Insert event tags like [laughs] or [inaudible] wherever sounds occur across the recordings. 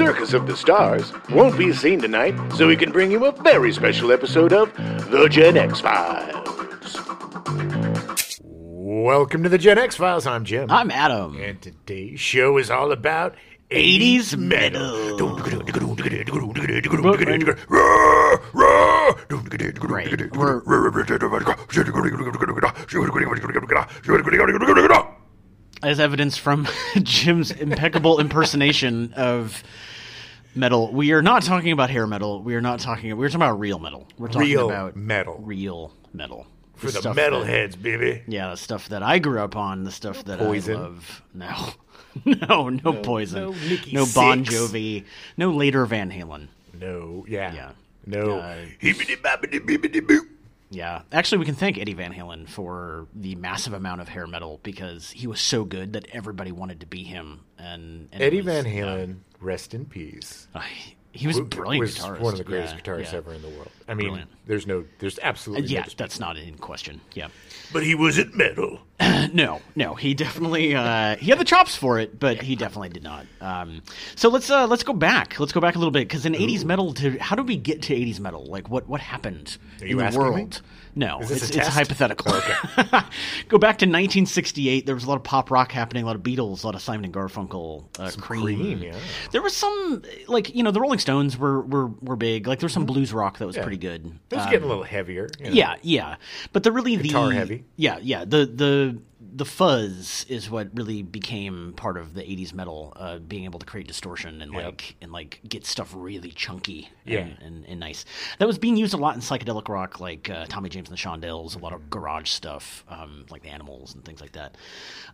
Circus of the Stars won't be seen tonight, so we can bring you a very special episode of The Gen X Files. Welcome to the Gen X Files. I'm Jim. I'm Adam. and today's show is all about 80s metal. Right. As evidence from [laughs] Jim's impeccable impersonation of metal, we are not talking about hair metal. We are not talking. We're talking about real metal. We're talking Real about metal. Real metal. For the stuff that- metalheads, baby. Yeah, the stuff that I grew up on, the stuff that Poison. I love. [laughs] No, no, no, poison. no Nikki no Bon Sixx. Jovi. No later Van Halen. No, yeah. Yeah. No. Uh, Hibbidi-bobbidi-bibbidi-boo. Yeah, actually, we can thank Eddie Van Halen for the massive amount of hair metal because he was so good that everybody wanted to be him. And, and Eddie was, Van uh, Halen, rest in peace. uh, he was a brilliant was guitarist. one of the greatest yeah, guitarists yeah. ever in the world. I mean, Brilliant. there's no, there's absolutely no Yeah, dispute. that's not in question. Yeah, But he wasn't metal. [clears throat] no, no, he definitely uh, he had the chops for it, but he definitely did not. Um, so let's uh, let's go back. Let's go back a little bit because in '80s metal, to how did we get to '80s metal? Like what what happened Are in the world? me? No, it's, it's hypothetical. [laughs] go back to 1968. There was a lot of pop rock happening, a lot of Beatles, a lot of Simon and Garfunkel, uh, Cream. Cream, yeah. There was some like you know the Rolling Stones were were, were big. Like there was some blues rock that was pretty good. It was Um, getting a little heavier. you know. yeah, yeah. But the really Guitar the heavy. Yeah, yeah. The the the fuzz is what really became part of the '80s metal, uh, being able to create distortion and Yep. like and like get stuff really chunky Yeah. and, and, and nice. That was being used a lot in psychedelic rock, like uh, Tommy James and the Shondells, a lot of garage stuff, um, like the Animals and things like that.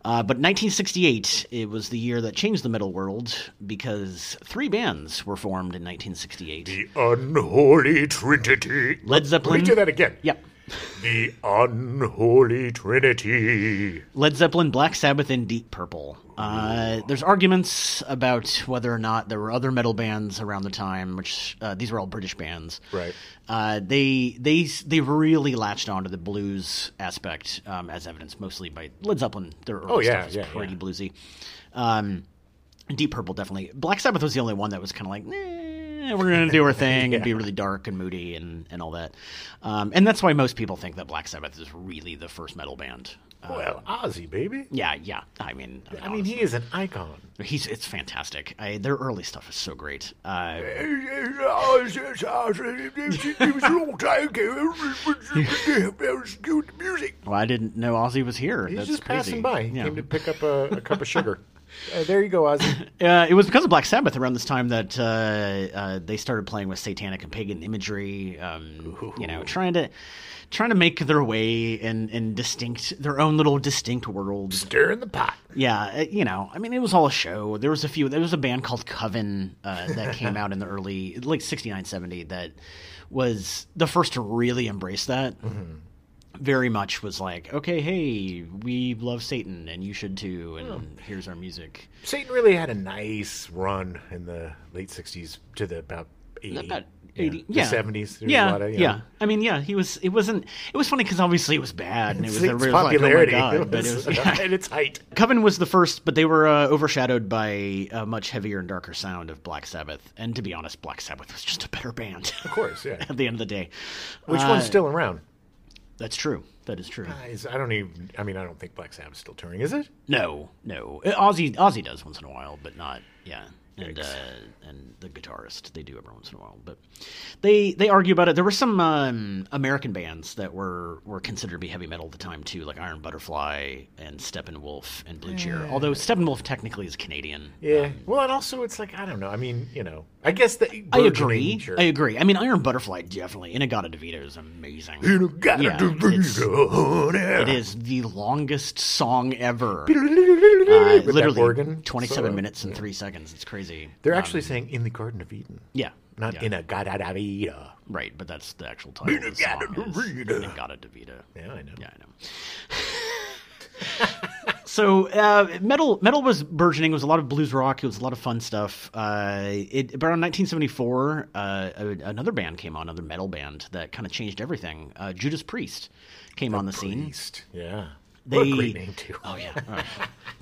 Uh, but 1968, it was the year that changed the metal world because three bands were formed in 1968. The unholy trinity. Led Let me do that again. Yep. The unholy trinity. Led Zeppelin, Black Sabbath, and Deep Purple. Uh, there's arguments about whether or not there were other metal bands around the time, which uh, these were all British bands. Right. Uh, they they they really latched onto the blues aspect, um, as evidenced mostly by Led Zeppelin. Their early Oh, yeah, stuff is yeah, pretty yeah. bluesy. Um, Deep Purple definitely. Black Sabbath was the only one that was kind of like, eh, we're going to do our [laughs] thing and be really dark and moody and, and all that. Um, and that's why most people think that Black Sabbath is really the first metal band. Uh, Well, Ozzy, baby. yeah, yeah. I mean, I mean, he is an icon. he's it's fantastic. I, their early stuff is so great. Uh, good music. well, I didn't know Ozzy was here. He's That's just crazy. passing by. He Yeah. came to pick up a, a cup of sugar. [laughs] Uh, there you go, Ozzy. [laughs] Uh, it was because of Black Sabbath around this time that uh, uh, they started playing with satanic and pagan imagery. Um, you know, trying to trying to make their way in, in distinct their own little distinct world. Stir in the pot. Yeah, uh, you know, I mean, it was all a show. There was a few. There was a band called Coven uh, that [laughs] came out in the early, like 69, 70, that was the first to really embrace that. Very much was like, okay, hey, we love Satan, and you should too, and here's our music. Satan really had a nice run in the late '60s to the about '80, About yeah, 80, the yeah. '70s. There yeah, a lot of, you yeah. know, I mean, yeah, he was. It wasn't. It was funny because obviously it was bad, and it was Its everybody was like, popularity oh my god, but it was was. Yeah. [laughs] at its height. Coven was the first, but they were uh, overshadowed by a much heavier and darker sound of Black Sabbath. And to be honest, Black Sabbath was just a better band. Of course, yeah. [laughs] At the end of the day, Which Uh, one's still around? That's true. That is true. Is- I don't even. I mean, I don't think Black Sabbath's still touring, is it? No, no. Ozzy, Ozzy does once in a while, but not. Yeah, and uh, and the guitarist they do every once in a while, but they they argue about it. There were some um, American bands that were were considered to be heavy metal at the time too, like Iron Butterfly and Steppenwolf and Blue Cheer. Although Steppenwolf technically is Canadian. Yeah. well, and also it's like I don't know. I mean, you know, I guess the I agree. I agree. I mean, Iron Butterfly definitely. In-A-Gadda-Da-Vida is amazing. Inagata Yeah, Devita, it's- It is the longest song ever. [laughs] Uh, literally, organ 27 solo. minutes and three seconds. It's crazy. They're Um, actually saying in the Garden of Eden, yeah, not yeah. in a Gada Davida. right, but that's the actual title. Of the song Inagata is Devita. In-A-Gadda-Da-Vida. Yeah, I know. Yeah, I know. [laughs] so uh, metal metal was burgeoning. It was a lot of blues rock. It was a lot of fun stuff. Uh, it, around 1974, uh, another band came on, another metal band that kind of changed everything. Uh, Judas Priest came on the scene. Priest. Yeah. They, what a great name too. Oh yeah. [laughs]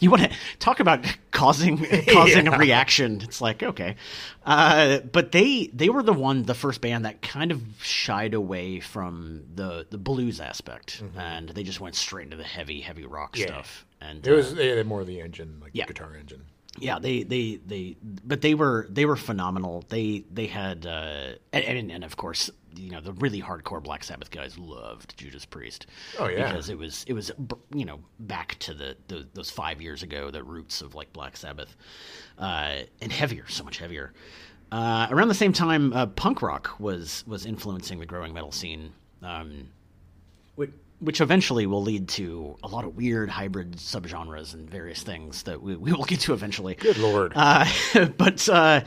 You want to talk about causing [laughs] causing Yeah. a reaction. It's like okay, uh, but they they were the one, the first band that kind of shied away from the the blues aspect, and they just went straight into the heavy heavy rock Mm-hmm. Yeah. stuff. And It was they had more of the engine, like Yeah. the guitar engine. Yeah they they they but they were they were phenomenal. They they had uh and, and, of course you know the really hardcore black sabbath guys loved judas priest. Oh, yeah. because it was it was you know back to the, the those five years ago the roots of like black sabbath uh and heavier so much heavier. Uh around the same time uh, punk rock was was influencing the growing metal scene. Um which, eventually will lead to a lot of weird hybrid subgenres and various things that we, we will get to eventually. Good lord. Uh, [laughs] but uh,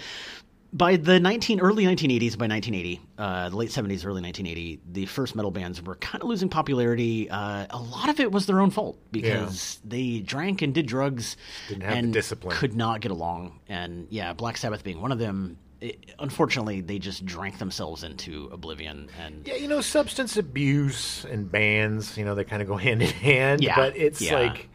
by the 19 early 1980s, by 1980, uh, the late 70s, early 1980, the first metal bands were kind of losing popularity. Uh, a lot of it was their own fault because they drank and did drugs Didn't have the and discipline. could not get along. And yeah, Black Sabbath being one of them. It, unfortunately, they just drank themselves into oblivion. And Yeah, you know, substance abuse and bands, you know, they kind of go [laughs] hand in hand. Yeah, But it's yeah. like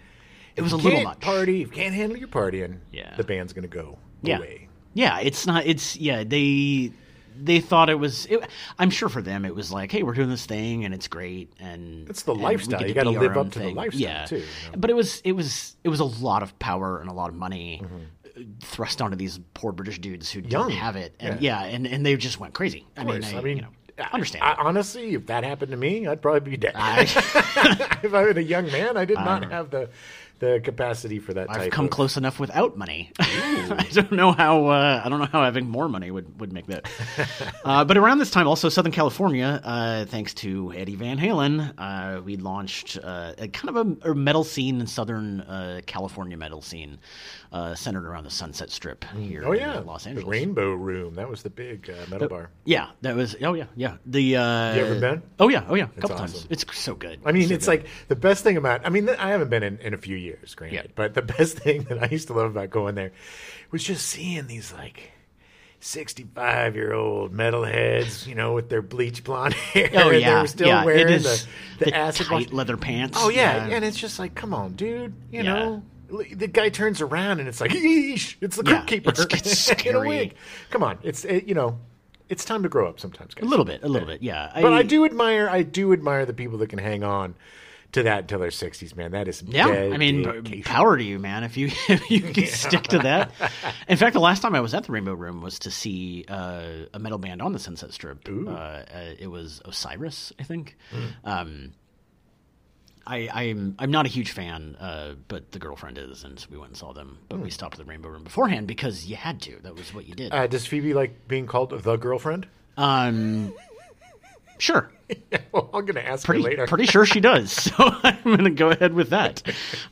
it was a little much. party, if you can't handle your partying, Yeah. the band's going to go yeah. away. Yeah, it's not. It's yeah. They they thought it was. It, I'm sure for them it was like, hey, we're doing this thing and it's great and It's the and lifestyle. You gotta live own up to the lifestyle, yeah. too, you know? But it was it was it was a lot of power and a lot of money. Mm-hmm. Thrust onto these poor British dudes who Young. didn't have it, and yeah, and, and they just went crazy. I mean. I, I mean, you know, I- understand. I, honestly, if that happened to me, I'd probably be dead. I- [laughs] if I were a young man, I did not have the the capacity for that I've come of close enough without money. [laughs] I don't know how. Uh, I don't know how having more money would, would make that. [laughs] uh, but around this time, also Southern California, uh, thanks to Eddie Van Halen, uh, we launched uh, a kind of a, a metal scene in Southern uh, California metal scene, uh, centered around the Sunset Strip here Oh in yeah, Los the Angeles. Rainbow Room. That was the big uh, metal bar. Yeah, that was. Oh yeah, yeah. The uh, You ever been? Oh yeah, oh yeah, a couple times. It's so good. I mean, So it's good. like the best thing about. I mean, I haven't been in, in a few years, granted, Yeah. but the [laughs] best thing that I used to love about going there was just seeing these like sixty-five-year-old metalheads, you know, with their bleach blonde [laughs] hair. Oh and yeah, They were still yeah. wearing is the, the, acid tight wash- leather pants. Oh yeah. and it's just like, come on, dude. You Yeah. know, the guy turns around and it's like, Eesh, it's the Yeah, keeper it's- it's in a wig. Come on, it's it, you know, it's time to grow up sometimes, guys. a little bit, a little bit. Yeah, But I do admire, I do admire the people that can hang on to that until their sixties. Man, that is Yeah, I mean, power to you, man. If you [laughs] if you can [laughs] stick to that. In fact, the last time I was at the Rainbow Room was to see uh, a metal band on the Sunset Strip. Uh, uh, it was Osiris, I think. Hmm. Um, I, I'm I'm not a huge fan, uh, but the girlfriend is, and so we went and saw them. But we stopped at the Rainbow Room beforehand because you had to. That was what you did. Uh, does Phoebe like being called the girlfriend? Um, sure. [laughs] well, I'm going to ask pretty, her later. pretty sure she does. [laughs] So I'm going to go ahead with that.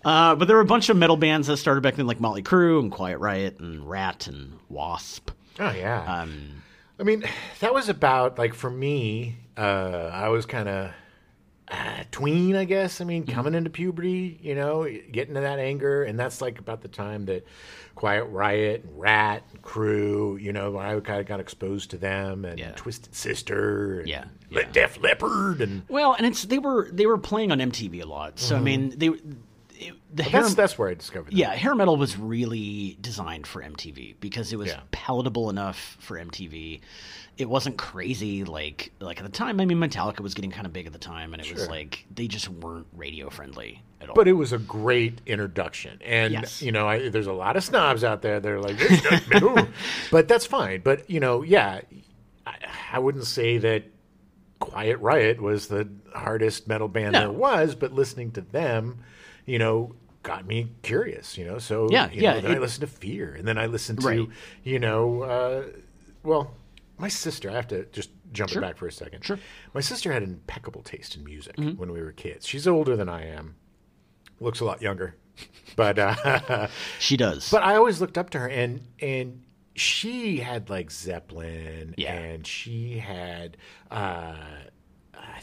Uh, but there were a bunch of metal bands that started back then, like Motley Crue and Quiet Riot and Ratt and Wasp. oh yeah. Um, I mean, [sighs] that was about like for me. Uh, I was kind of uh, tween, I guess. I mean, Mm-hmm. coming into puberty, you know, getting to that anger, and that's like about the time that Quiet Riot, and Ratt, and Crue, you know, I kind of got exposed to them, and Yeah. Twisted Sister, and Yeah, yeah. Def Leppard, and well, and it's they were they were playing on MTV a lot. So I mean, they it, the hair, Mm-hmm. that's that's where I discovered. Them. yeah, hair metal was really designed for MTV because it was Yeah. palatable enough for MTV. It wasn't crazy like like at the time. I mean, Metallica was getting kind of big at the time, and it was like they just weren't radio friendly at all. But it was a great introduction, and Yes. you know, I, there's a lot of snobs out there. They're like, "This is metal," [laughs] but that's fine. But you know, yeah, I, I wouldn't say that Quiet Riot was the hardest metal band No. there was, but listening to them, you know, got me curious. You know, so Yeah, yeah, Know, then I listened to Fear, and then I listened to, Right. you know, uh, well, my sister. I have to just jump Sure. it back for a second. Sure. Mm-hmm. My sister had an impeccable taste in music when we were kids. She's older than I am looks a lot younger, [laughs] but uh, [laughs] she does. but I always looked up to her, and and she had like Zeppelin, Yeah. and she had. Uh,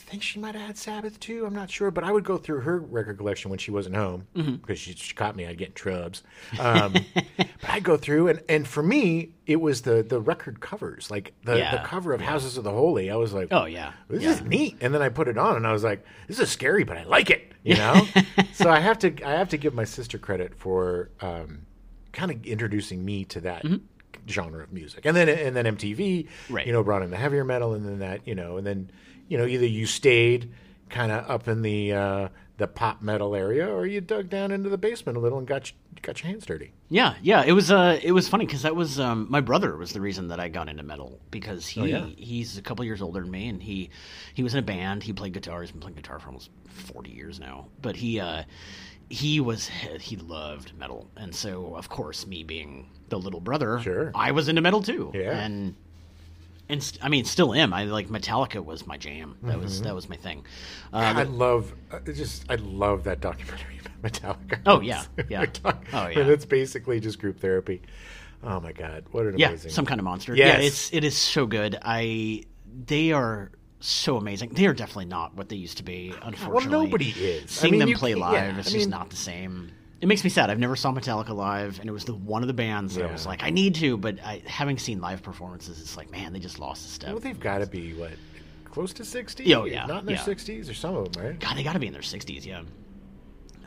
think she might have had Sabbath too. I'm not sure, but I would go through her record collection when she wasn't home Mm-hmm. because she, she caught me. I'd get in trubs, um, [laughs] but I'd go through, and, and for me, it was the the record covers, like the, Yeah. the cover of Houses of the Holy. I was like, oh yeah, this yeah. is neat. And then I put it on, and I was like, "This is scary, but I like it." You know. [laughs] so I have to, I have to give my sister credit for um, kind of introducing me to that genre of music. And then and then MTV, Right. you know, brought in the heavier metal, and then that, you know, and then you know, either you stayed kind of up in the uh, the pop metal area, or you dug down into the basement a little and got your, got your hands dirty. Yeah, yeah. It was uh, it was funny because that was um, my brother was the reason that I got into metal because he Oh, yeah? he's a couple years older than me and he he was in a band. He played guitar. He's been playing guitar for almost forty years now. But he uh, he was he loved metal, and so of course me being the little brother, Sure. I was into metal too. Yeah. and. And st- I mean, still am. I like Metallica was my jam. That was Mm-hmm. that was my thing. I Uh, love uh, just I love that documentary [laughs] about Metallica. Oh, yeah, [laughs] yeah. Oh, I mean, yeah. it's basically just group therapy. Oh my god, what an yeah, amazing some kind of monster. Yes. Yeah, it's it is so good. I they are so amazing. They are definitely not what they used to be. Unfortunately, nobody is. I Seeing mean, them play live, yeah, it's I just not the same. It makes me sad. I've never saw Metallica live, and it was the one of the bands that I was like, I need to, but I, having seen live performances, it's like, man, they just lost a step. Well, they've got to be what close to sixty. Yeah, oh, yeah, not in their yeah. sixties or some of them, right? God, they got to be in their sixties, yeah.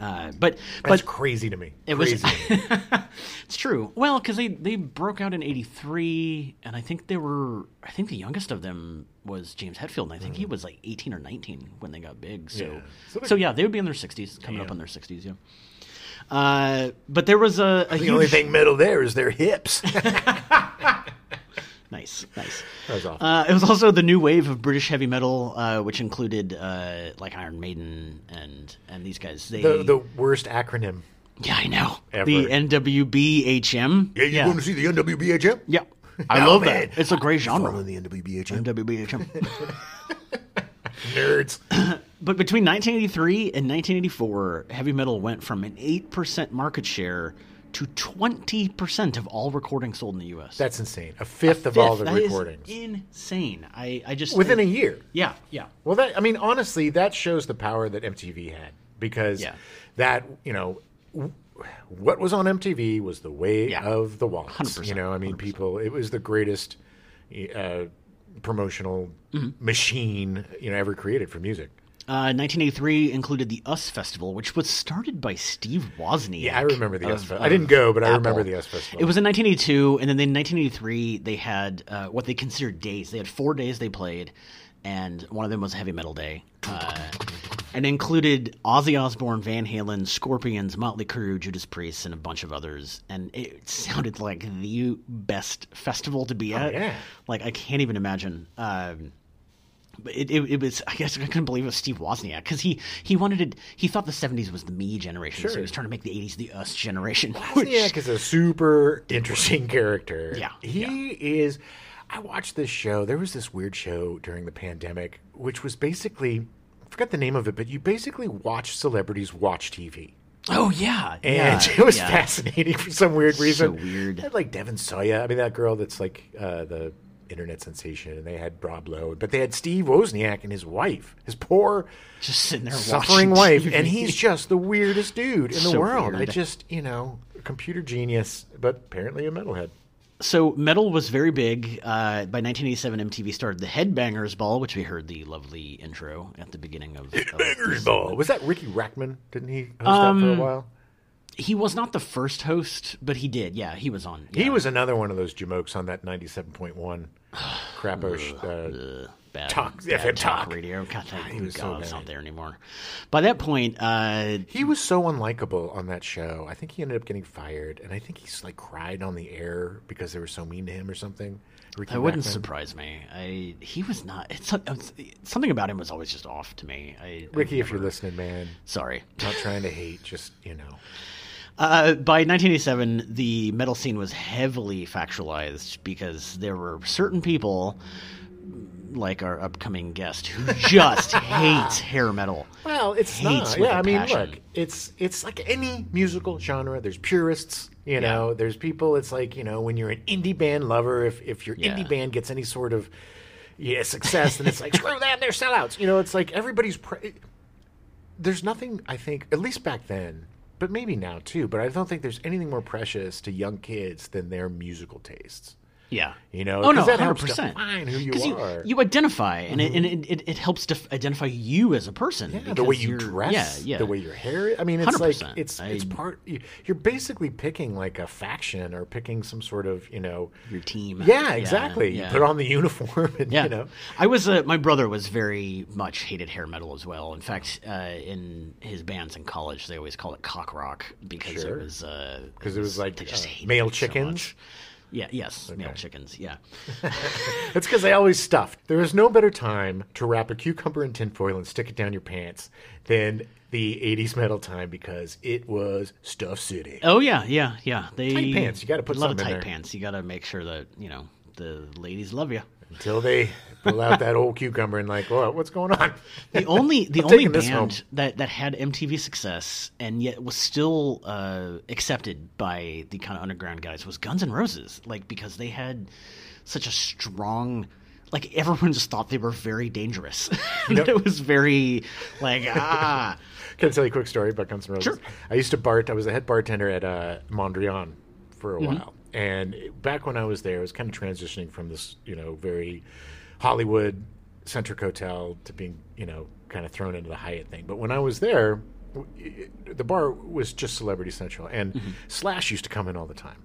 Uh, but That's but crazy to me. It was. crazy. [laughs] it's true. Well, because they they broke out in '83, and I think they were. I think the youngest of them was James Hetfield, and I think he was like 18 or 19 when they got big. So, Mm-hmm. Yeah. So so, yeah, they would be in their 60s, coming up Damn. on their 60s. Yeah. Uh, but there was a, a the huge only thing metal there is their hips. [laughs] nice, nice. that was awful. Uh, it was also the new wave of British heavy metal, uh, which included uh, like Iron Maiden and and these guys. They, the the worst acronym. yeah, I know Ever. the NWBHM. Yeah, you going to see the NWBHM? Yeah. [laughs] I Oh, love man. that. It's a great genre. Following the NWBHM. NWBHM. [laughs] Nerds. But between 1983 and 1984, heavy metal went from an 8% market share to 20% of all recordings sold in the U.S. That's insane. A fifth of Fifth. all the That is recordings insane. I, I just within a year. yeah yeah Well, that I mean, honestly, that shows the power that MTV had because Yeah. that you know w- what was on MTV was the way Yeah. of the waltz. 100%, You know, I mean, people. It was the greatest uh, promotional Mm-hmm. machine you know ever created for music. Uh, 1983 included the US Festival, which was started by Steve Wozniak. Yeah, I remember the of- US Festival. I didn't go, but I remember the US Festival. It was in 1982, and then in 1983 they had uh, what they considered days. They had four days they played, and one of them was a heavy metal day, uh, and included Ozzy Osbourne, Van Halen, Scorpions, Motley Crue, Judas Priest, and a bunch of others. And it sounded like the best festival to be at. Oh, yeah. Like I can't even imagine. Um, it, it, it was I guess I couldn't believe it was Steve Wozniak because he he wanted to he thought the '70s was the me generation, so he was trying to make the '80s the us generation. [laughs] which- Wozniak is a super interesting character. Yeah, He is. I watched this show. There was this weird show during the pandemic, which was basically, I forgot the name of it, but you basically watch celebrities watch TV. Oh yeah, And yeah, [laughs] it was yeah. fascinating for some weird reason. weird. Had like Devin Soya. I mean, that girl that's like uh, the internet sensation. And they had Rob Lowe. But they had Steve Wozniak and his wife, his poor Just sitting there suffering wife. TV. And he's just the weirdest dude in the So world. I just, you know, computer genius, but apparently a metalhead. so metal was very big. Uh, by 1987, MTV started the Headbangers Ball, which we heard the lovely intro at the beginning of. of Bangers Ball. Was that Riki Rachtman? Didn't he host that for a while? He was not the first host, but he did. Yeah, he was on. He was another one of those jamokes on that 97.1 crapo. [sighs] sh- uh, bad, Talk- bad FM talk, talk. radio. God, he was so God, it's not there anymore. By that point, uh, he was so unlikable on that show. I think he ended up getting fired, and I think he's like cried on the air because they were so mean to him or something. Riki that wouldn't surprise me. I he was not. It's, it's something about him was always just off to me. I, I Riki, if you're listening, man, sorry. not trying to hate, just you know. Uh, by 1987, the metal scene was heavily factualized because there were certain people, like our upcoming guest, who [laughs] just hates hair metal. Well, it's Hates not. Yeah, I mean, passion. look, it's it's like any musical genre. There's purists, you know. There's people. It's like you know, when you're an indie band lover, if if your Yeah. indie band gets any sort of yeah success, then it's like screw that, they're sellouts. You know, it's like everybody's. Pre- there's nothing I think, at least back then, but maybe now too. But I don't think there's anything more precious to young kids than their musical tastes. Yeah. You know, Oh no, that hundred helps percent. define who you are. Mm-hmm. You, identify, and it, and it, it, it helps to identify you as a person. Yeah, the way you dress, Yeah, yeah. the way your hair. I mean, it's like 100%. it's it's I- part. you- You're basically picking like a faction or picking some sort of you know. your team. Yeah, exactly. yeah. You put on the uniform, and Yeah, you know. I was. Uh, my brother was very much hated hair metal as well. In fact, uh, in his bands in college, they always called it cock rock because Sure. it was uh, 'Cause it was like, uh, male it so chickens? much. Yeah. Yes. Male chickens. Yeah. [laughs] It's because they always stuffed. There is no better time to wrap a cucumber in tinfoil and stick it down your pants than the '80s metal time because it was Stuff City. Oh yeah. Yeah. Yeah. They Tight pants. You gotta put a lot of tight pants. You got to make sure that you know the ladies love you. Until they pull out that old cucumber and like, well, what's going on? The [laughs] only the only taking this home. band that, that had MTV success and yet was still uh, accepted by the kind of underground guys was Guns N' Roses. Like because they had such a strong like everyone just thought they were very dangerous. [laughs] know- it was very like ah [laughs] Can I tell you a quick story about Guns N' Roses? Sure. I used to bart. I was a head bartender at uh, Mondrian for Mm-hmm. a while, and back when I was there, I was kind of transitioning from this, you know, very Hollywood centric hotel to being, you know, kind of thrown into the Hyatt thing. But when I was there, it- the bar was just Celebrity Central, and Mm-hmm. Slash used to come in all the time.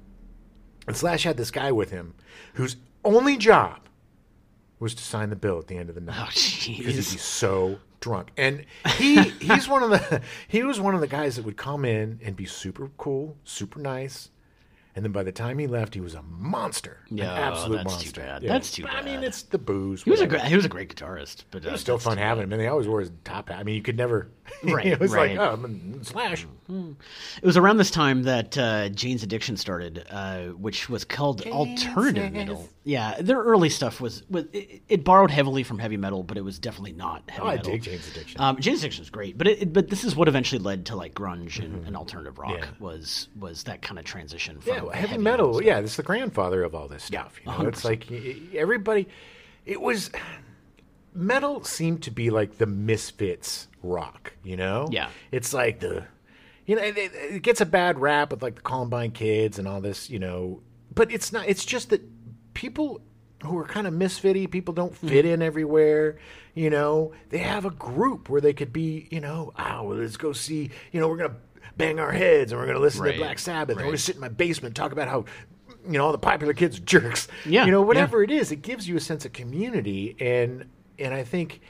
And Slash had this guy with him whose only job was to sign the bill at the end of the night oh because he'd be so drunk. And he he's one of the [laughs] he was one of the guys that would come in and be super cool, super nice. And then by the time he left, he was a monster, Yeah, an absolute that's too monster. bad. That's too But, I mean, it's the booze. He was a great he was a great guitarist, but uh, It was still fun too having him, and they always wore his top hat. I mean, you could never. [laughs] Right, it was right. like, oh, Slash. It was around this time that uh, Jane's Addiction started, uh, which was called alternative metal. Yeah, their early stuff was, was it, it borrowed heavily from heavy metal, but it was definitely not heavy Oh, I dig Jane's Addiction. Um, Jane's Addiction is great, but it, but this is what eventually led to like grunge and, and alternative rock Mm-hmm. Yeah. was was that kind of transition from Yeah, the heavy, metal. stuff. Yeah, it's the grandfather of all this stuff. You know, it's 100%. like everybody. It was metal seemed to be like the misfits rock. You know. Yeah. It's like the, you know, it, it- gets a bad rap with like the Columbine kids and all this. You know, but it's not. It's just that people who are kind of misfitty, people don't Mm-hmm. fit in everywhere. You know, they have a group where they could be. You know, oh, well, let's go see. You know, we're gonna bang our heads and we're gonna listen Right, to Black Sabbath. And we're gonna sit in my basement and talk about how. You know, all the popular kids are jerks. Yeah, You know, yeah. whatever it is, it gives you a sense of community, and and I think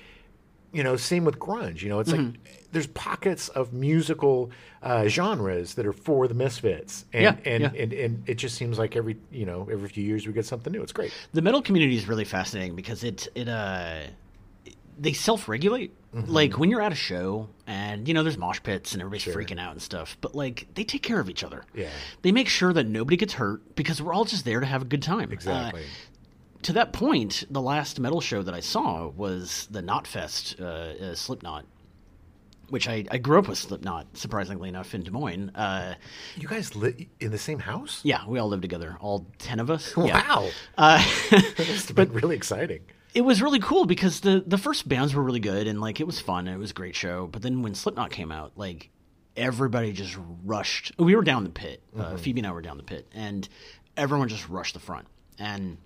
you know, same with grunge. You know, it's Mm-hmm. like there's pockets of musical uh, genres that are for the misfits, and Yeah, and, yeah. and and it just seems like every you know every few years we get something new. It's great. the metal community is really fascinating because it it uh they self-regulate Mm-hmm. like when you're at a show and you know there's mosh pits and everybody's freaking out and stuff but like they take care of each other Yeah. they make sure that nobody gets hurt because we're all just there to have a good time Exactly. Uh, to that point the last metal show that i saw was the knotfest uh, uh, slipknot which I, I grew up with slipknot surprisingly enough in des moines uh, you guys live in the same house? yeah we all lived together all 10 of us Yeah. Wow, uh, [laughs] that must have been [laughs] really exciting. It was really cool because the the first bands were really good and like it was fun and it was a great show. But then when Slipknot came out, like everybody just rushed. We were down the pit. Uh, Phoebe and I were down the pit, and everyone just rushed the front. And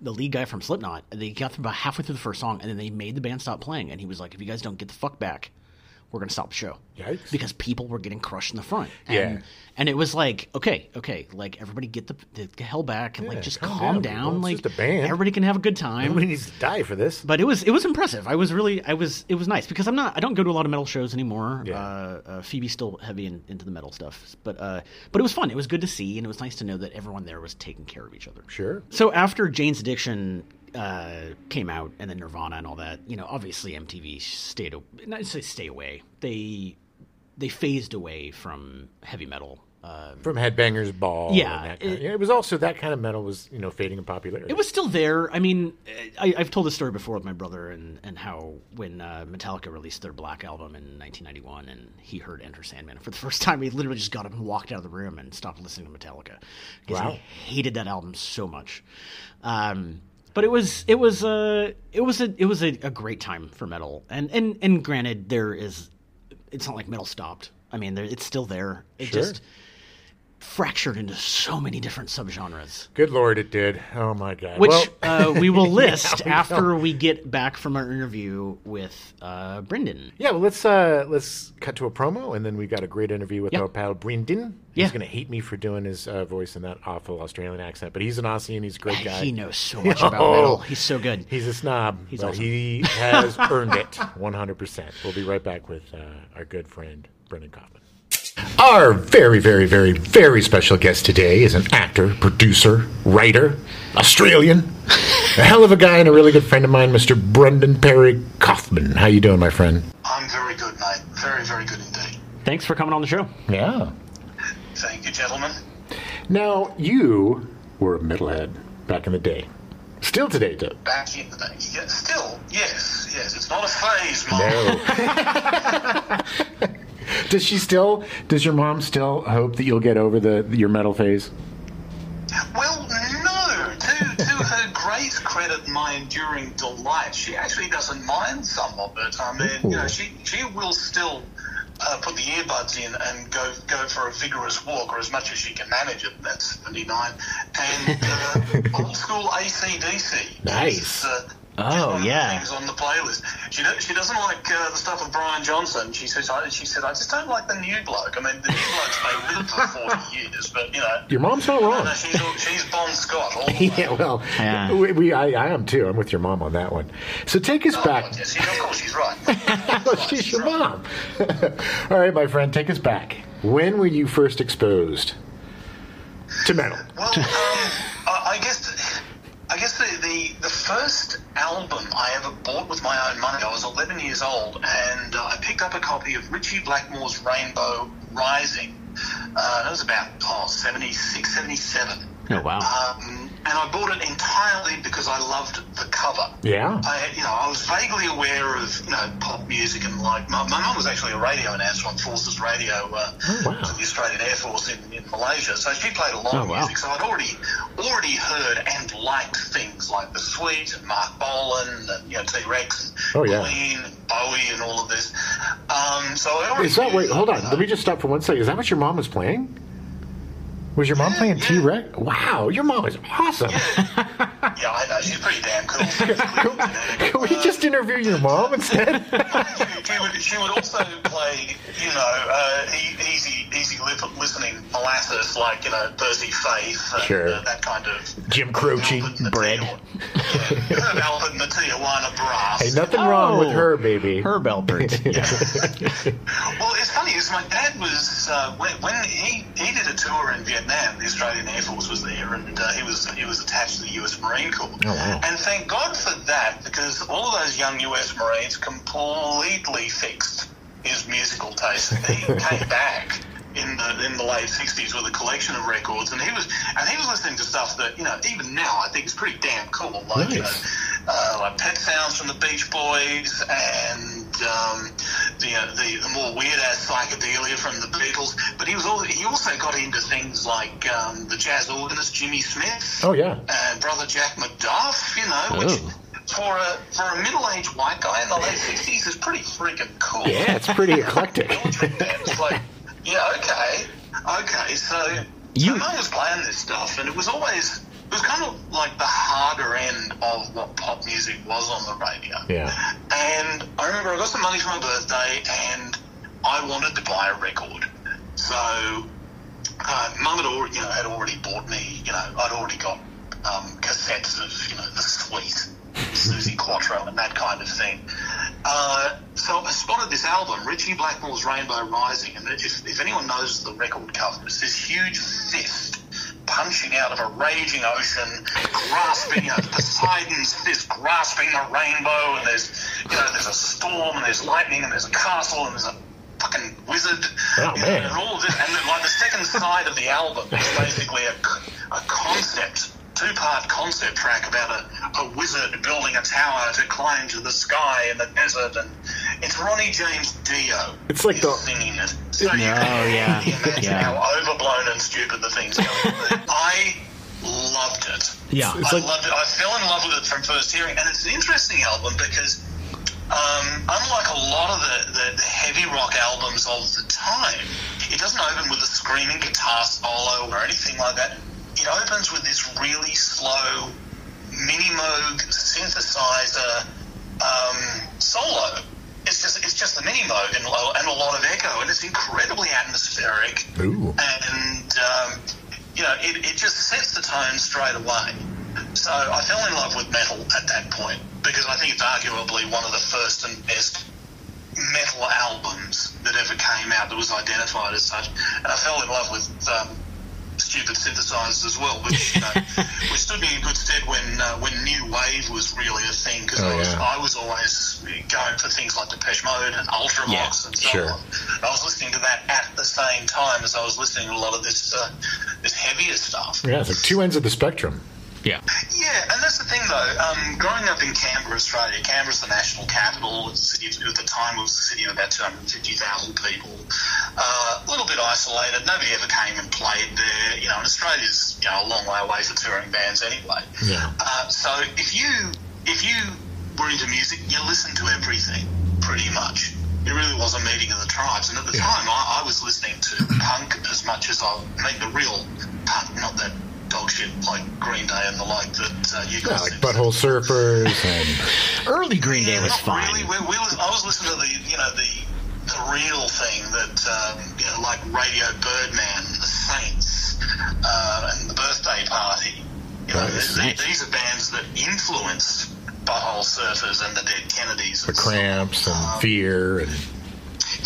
the lead guy from Slipknot, they got through about halfway through the first song, and then they made the band stop playing. And he was like, "If you guys don't get the fuck back." We're gonna stop the show Yikes. because people were getting crushed in the front. And, Yeah. and it was like, okay, okay, like everybody get the, the hell back and Yeah, like just calm calm, down, down. Like just a band. everybody can have a good time Nobody needs to die for this. but it was it was impressive. I was really I was it was nice because I'm not I don't go to a lot of metal shows anymore. Yeah. Uh, uh, Phoebe's still heavy in, into the metal stuff, but uh, but it was fun. It was good to see, and it was nice to know that everyone there was taking care of each other. Sure. So after Jane's Addiction uh, came out, and then Nirvana and all that, you know, obviously MTV stayed not say stay away. They they phased away from heavy metal. Uh, From Headbangers Ball. Yeah, it- yeah, it was also that kind of metal was you know fading in popularity. It was still there. I mean, I, I've told this story before with my brother and, and how when uh, Metallica released their Black album in 1991 and he heard Enter Sandman for the [laughs] first time, he literally just got up and walked out of the room and stopped listening to Metallica because Wow. he hated that album so much. Um, but it was it was uh, it was a it was a, a great time for metal. And and and granted, there is it's not like metal stopped. I mean, there, it's still there. It Sure. just fractured into so many different subgenres. Good lord, it did. Oh my god. Which well, uh, we [laughs] will list we after we get back from our interview with uh, Brendan. yeah, well, let's uh, let's cut to a promo, and then we got a great interview with Yeah. our pal Brendan. He's Yeah. going to hate me for doing his uh, voice in that awful Australian accent, but he's an Aussie and he's a great guy. He knows so much about [laughs] Oh. metal. He's so good. He's a snob, He's but awesome. he has earned it 100%. We'll be right back with uh, our good friend, Brendan Kaufman. Our very, very, very, very special guest today is an actor, producer, writer, Australian, a hell of a guy and a really good friend of mine, Mr. Brendan Perry Kaufman. How you doing, my friend? I'm very good, mate. Very, very good indeed. Thanks for coming on the show. Yeah. Thank you, gentlemen. Now, you were a metalhead back in the day. Still today, though. Back in the day. Yeah, still, yes, yes. It's not a phase, Mom. No. [laughs] [laughs] [laughs] does she still? Does your mom still hope that you'll get over the your metal phase? Well, no. To, to her great credit, my enduring delight, she actually doesn't mind some of it. I mean, you know, she, she will still uh, put the earbuds in and go go for a vigorous walk, or as much as she can manage it. That's 79. And uh, [laughs] old school AC/DC. Nice. is, uh, Oh, one of yeah. things on the playlist. She do, she doesn't like uh, the stuff with Brian Johnson. She says I, she said I just don't like the new bloke. I mean the new bloke's been with her for forty [laughs] years, but you know. Your mom's not wrong. No, she's, she's Bon Scott. All the [laughs] way. Yeah, well, Yeah. We, we I, I am too. I'm with your mom on that one. So take us Oh, back. yes, yeah, of course she's right. Well, [laughs] she's your mom. All right, my friend, take us back. When were you first exposed to metal? Well, um, I, I guess I guess the, the the first album I ever bought with my own money. I was 11 years old, and uh, I picked up a copy of Ritchie Blackmore's Rainbow Rising. Uh, that was about oh, 76, 77. Oh, wow. Um, and I bought it entirely because I loved the cover. Yeah. I, you know, I was vaguely aware of you know pop music and like my, my mum was actually a radio announcer on Forces Radio uh, Oh, wow. the Australian Air Force in, in Malaysia, so she played a lot Oh, of wow. music. So I'd already already heard and liked things like The Sweet and Marc Bolan and you know T Rex and Oh, yeah. Queen and Bowie and all of this. Um, so I already Is that wait? Hold on. you know, Let me just stop for one second. Is that what your mom was playing? Was your mom Yeah, playing yeah. T Rex? Wow, your mom is awesome. [laughs] [laughs] I know she's pretty damn cool. [laughs] She's. Can we Uh, just interview your mom instead? she, [laughs] she would, she would also play, you know, uh, e- easy, easy lip, listening molasses like, you know, Percy Faith, and, Sure. uh, that kind of Jim Croce, Albert and the bread. Tia- Herb Alpert and the Tijuana Brass. Ain't nothing wrong with Oh. her, baby. Herb Alpert. Well, it's funny is my dad was uh, when, when he he did a tour in Vietnam. The Australian Air Force was there, and uh, he was he was attached to the U.S. Marine Corps. Oh, wow. And thank God for that, because all of those young U.S. Marines completely fixed his musical taste. He came [laughs] back. In the, in the late '60s, with a collection of records, and he was and he was listening to stuff that you know even now I think is pretty damn cool, like you know, uh, like Pet Sounds from the Beach Boys and um, the, uh, the the more weird ass psychedelia from the Beatles. But he was all, he also got into things like um, the jazz organist Jimmy Smith Oh yeah. and brother Jack McDuff. You know, which Oh. for a for a middle aged white guy in the late '60s is pretty freaking cool. Yeah, it's pretty eclectic. Military band. It's like, yeah, okay, okay. So, You- so Mum was playing this stuff, and it was always it was kind of like the harder end of what pop music was on the radio. Yeah. And I remember I got some money for my birthday, and I wanted to buy a record. So, uh, Mum had already, you know, had already bought me, you know, I'd already got um, cassettes of, you know, the Sweet, Suzi Quatro, and that kind of thing. Uh, so I spotted this album, Ritchie Blackmore's Rainbow Rising, and if, if anyone knows the record cover, it's this huge fist punching out of a raging ocean, grasping, know, Poseidon's fist grasping the rainbow, and there's, you know, there's a storm, and there's lightning, and there's a castle, and there's a fucking wizard, Oh, you know, man. and all of this, and then, like the second side of the album is basically a concept, two-part concept track about a, a wizard building a tower to climb to the sky in the desert, and it's Ronnie James Dio. It's like the- singing it. So you Oh, can yeah. imagine Yeah. how overblown and stupid the thing's going to be. I loved it. Yeah. It's I like- loved it. I fell in love with it from first hearing, and it's an interesting album because, um, unlike a lot of the, the, the heavy rock albums of the time, it doesn't open with a screaming guitar solo or anything like that. It opens with this really slow mini Moog synthesizer um, solo. It's just it's just the mini Moog and, and a lot of echo, and it's incredibly atmospheric. Ooh. And um, you know, it, it just sets the tone straight away. So I fell in love with metal at that point because I think it's arguably one of the first and best metal albums that ever came out that was identified as such. And I fell in love with um, stupid synthesizers as well, which you know, which stood me in good stead when uh, when new wave was really a thing because Oh, I was yeah. I was always going for things like Depeche Mode and Ultravox Yeah, and so sure. on. And I was listening to that at the same time as I was listening to a lot of this uh, this heavier stuff. Yeah, it's like two ends of the spectrum. Yeah. Yeah, and that's the thing though. Um, growing up in Canberra, Australia, Canberra's the national capital. It's a city of, at the time it was a city of about 250,000 people. Uh, a little bit isolated. Nobody ever came and played there. You know, and Australia's you know a long way away for touring bands anyway. Yeah. Uh, so if you if you were into music, you listened to everything pretty much. It really was a meeting of the tribes, and at the Yeah. time, I, I was listening to punk as much as I I mean the real punk, not that dog shit like Green Day and the like that uh, you Yeah, like Butthole Surfers [laughs] and Early Green Day Yeah, was fine. Really, we, we was, I was listening to the you know the the real thing that um, you know like Radio Birdman, the Saints, uh, and the Birthday Party. You know, Nice. th- Nice. these are bands that influenced Butthole Surfers and the Dead Kennedys. the and so. Cramps and Um, Fear and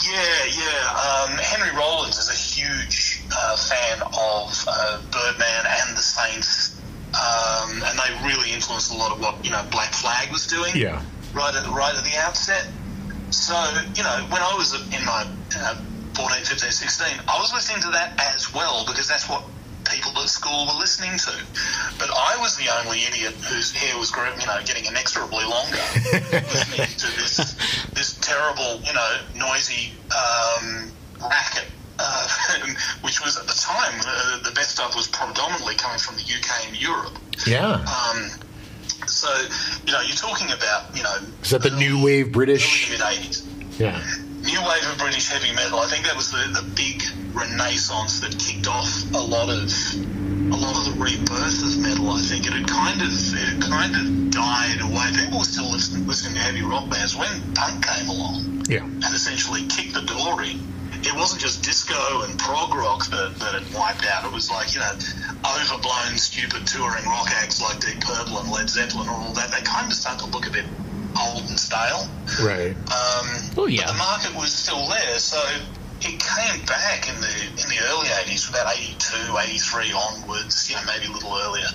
yeah, yeah. Um, Henry Rollins is a huge uh, fan of uh, Birdman and the Saints, um, and they really influenced a lot of what you know Black Flag was doing. yeah. right at right at the outset. So you know, when I was in my uh, 14, 15, 16, I was listening to that as well because that's what people at school were listening to. But I was the only idiot whose hair was grow- you know getting inexorably longer, [laughs] listening to this this terrible you know noisy um, racket. Uh, [laughs] which was at the time uh, the best stuff was predominantly coming from the UK and Europe. Yeah. Um, so, you know, you're talking about, you know, Is that the new wave British? mid 80s. Yeah. New wave of British heavy metal. I think that was the, the big renaissance that kicked off a lot of a lot of the rebirth of metal. I think it had kind of it had kind of died away. People were still listening, listening to heavy rock bands when punk came along Yeah. and essentially kicked the door in. It wasn't just disco and prog rock that, that had wiped out. It was like, you know, overblown, stupid touring rock acts like Deep Purple and Led Zeppelin and all that. They kind of started to look a bit old and stale. Right. Um, Oh, yeah. But the market was still there, so it came back in the in the early 80s, about 82, 83 onwards, you know, maybe a little earlier,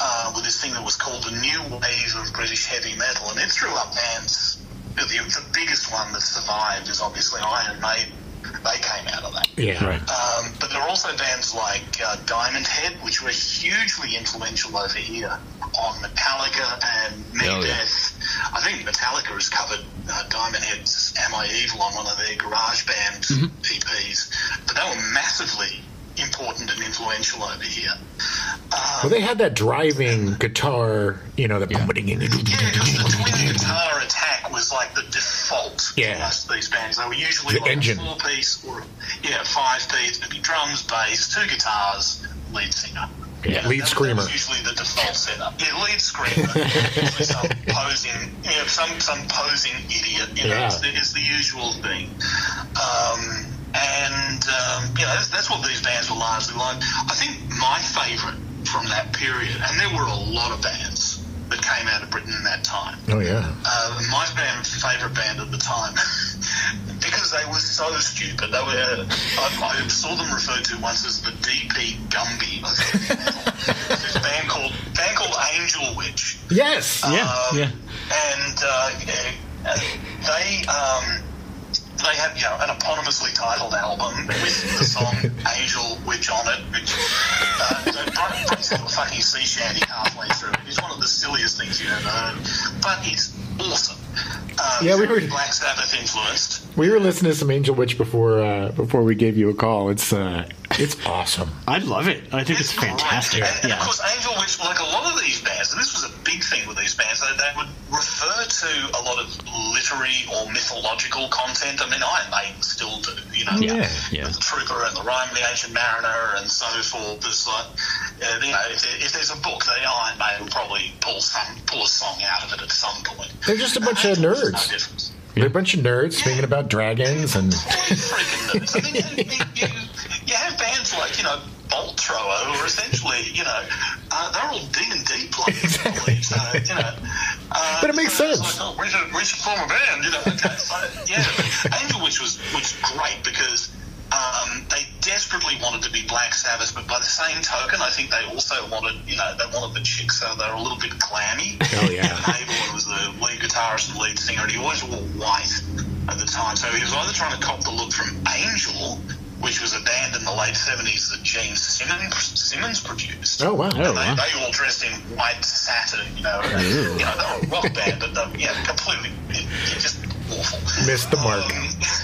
uh, with this thing that was called the New Wave of British Heavy Metal, and it threw up bands. The, the biggest one that survived is obviously Iron Maiden. They came out of that. Yeah. Right. Um, but there are also bands like uh, Diamond Head, which were hugely influential over here on Metallica and Megadeth. I think Metallica has covered uh, Diamond Head's Am I Evil on one of their garage band EPs. But they were massively important and influential over here. Um, Well, they had that driving guitar, you know, the yeah, because the twin guitar attack was like the default Yeah. for most of these bands. They were usually The like engine. a four piece or yeah, five piece. It'd be drums, bass, two guitars, lead singer. Yeah, lead that, screamer. That usually the default setup. Yeah, lead screamer. [laughs] usually some posing, you know, some some posing idiot. You know, Yeah. is, the, is the usual thing. Um, and um, you know, that's, that's what these bands were largely like. I think my favourite from that period, and there were a lot of bands that came out of Britain in that time. Oh yeah. Uh, my band, favourite band at the time, [laughs] because they were so stupid. They were. I, I saw them referred to once as the DP Gumby. of heavy metal. this band called band called Angel Witch. Yes. Yeah, Um, yeah. And uh, uh, they um, they had you know an eponymously titled album with the song [laughs] Angel Witch on it, which uh, it brings into a fucking sea shanty halfway through. It's one of the silliest things you've ever heard, but it's awesome. Uh, Yeah, we very were- Black Sabbath influenced. We were listening to some Angel Witch before uh, before we gave you a call. It's uh, It's awesome. I love it. I think it's great. fantastic. And, and Yeah. of course, Angel Witch, like a lot of these bands, and this was a big thing with these bands, they, they would refer to a lot of literary or mythological content. I mean, Iron Maiden still do, you know, Yeah, yeah. the Trooper and the Rhyme of the Ancient Mariner and so forth. There's like, uh, you know, if, there, if there's a book, they Iron Maiden will probably pull some pull a song out of it at some point. They're just a bunch of Angel Witch is nerds. No different. They're a bunch of nerds speaking about dragons and. Complete freaking nerds. I mean, you, you, you have bands like, you know, Bolt Thrower, who are essentially, you know, uh, they're all D and D players. [laughs] Exactly. So, you know, uh, But it makes so sense. Like, oh, we should, we should form a band, you know. Okay, so, yeah, Angel Witch was was great because um, they desperately wanted to be Black Sabbath, but by the same token, I think they also wanted, you know, they wanted the chicks, so they're a little bit clammy. Oh, yeah. Abel was the lead guitarist and lead singer, and he always wore white at the time. So he was either trying to cop the look from Angel, which was a band in the late 70s that Gene Simmons, Simmons produced. Oh, wow. Oh, They, wow. they all dressed in white satin, you know. and, You know, they were a rock band, but they, yeah, completely, it, it just awful. Missed the mark. Um, and [laughs] I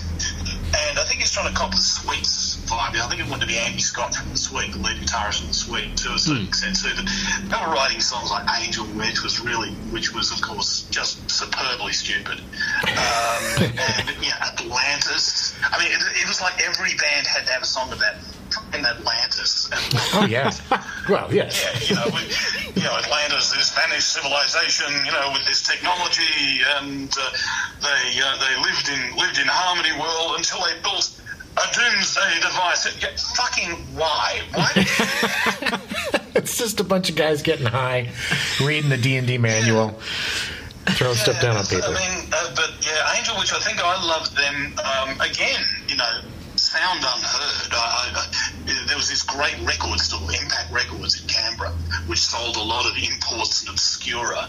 think he's trying to cop the Sweets vibe. I think it wanted to be Andy Scott from the Sweet, the lead guitarist from the Sweet, to a certain extent too. But they were writing songs like Angel, which was really, which was of course just superbly stupid. Um, [laughs] and yeah, Atlantis. I mean, it, it was like every band had to have a song about fucking Atlantis. Oh, yeah. Well, yes. yeah, you know, we, you know, Atlantis, this Spanish civilization, you know, with this technology, and uh, they uh, they lived in lived in harmony world until they built a doomsday device. Yeah, fucking why? Why? [laughs] It's just a bunch of guys getting high, reading the D and D manual, throwing stuff down on people. I mean, uh, but yeah, Angel Witch. I think I loved them um, again. You know, sound unheard. I, I, I, there was this great record store, Impact Records in Canberra, which sold a lot of imports and obscura,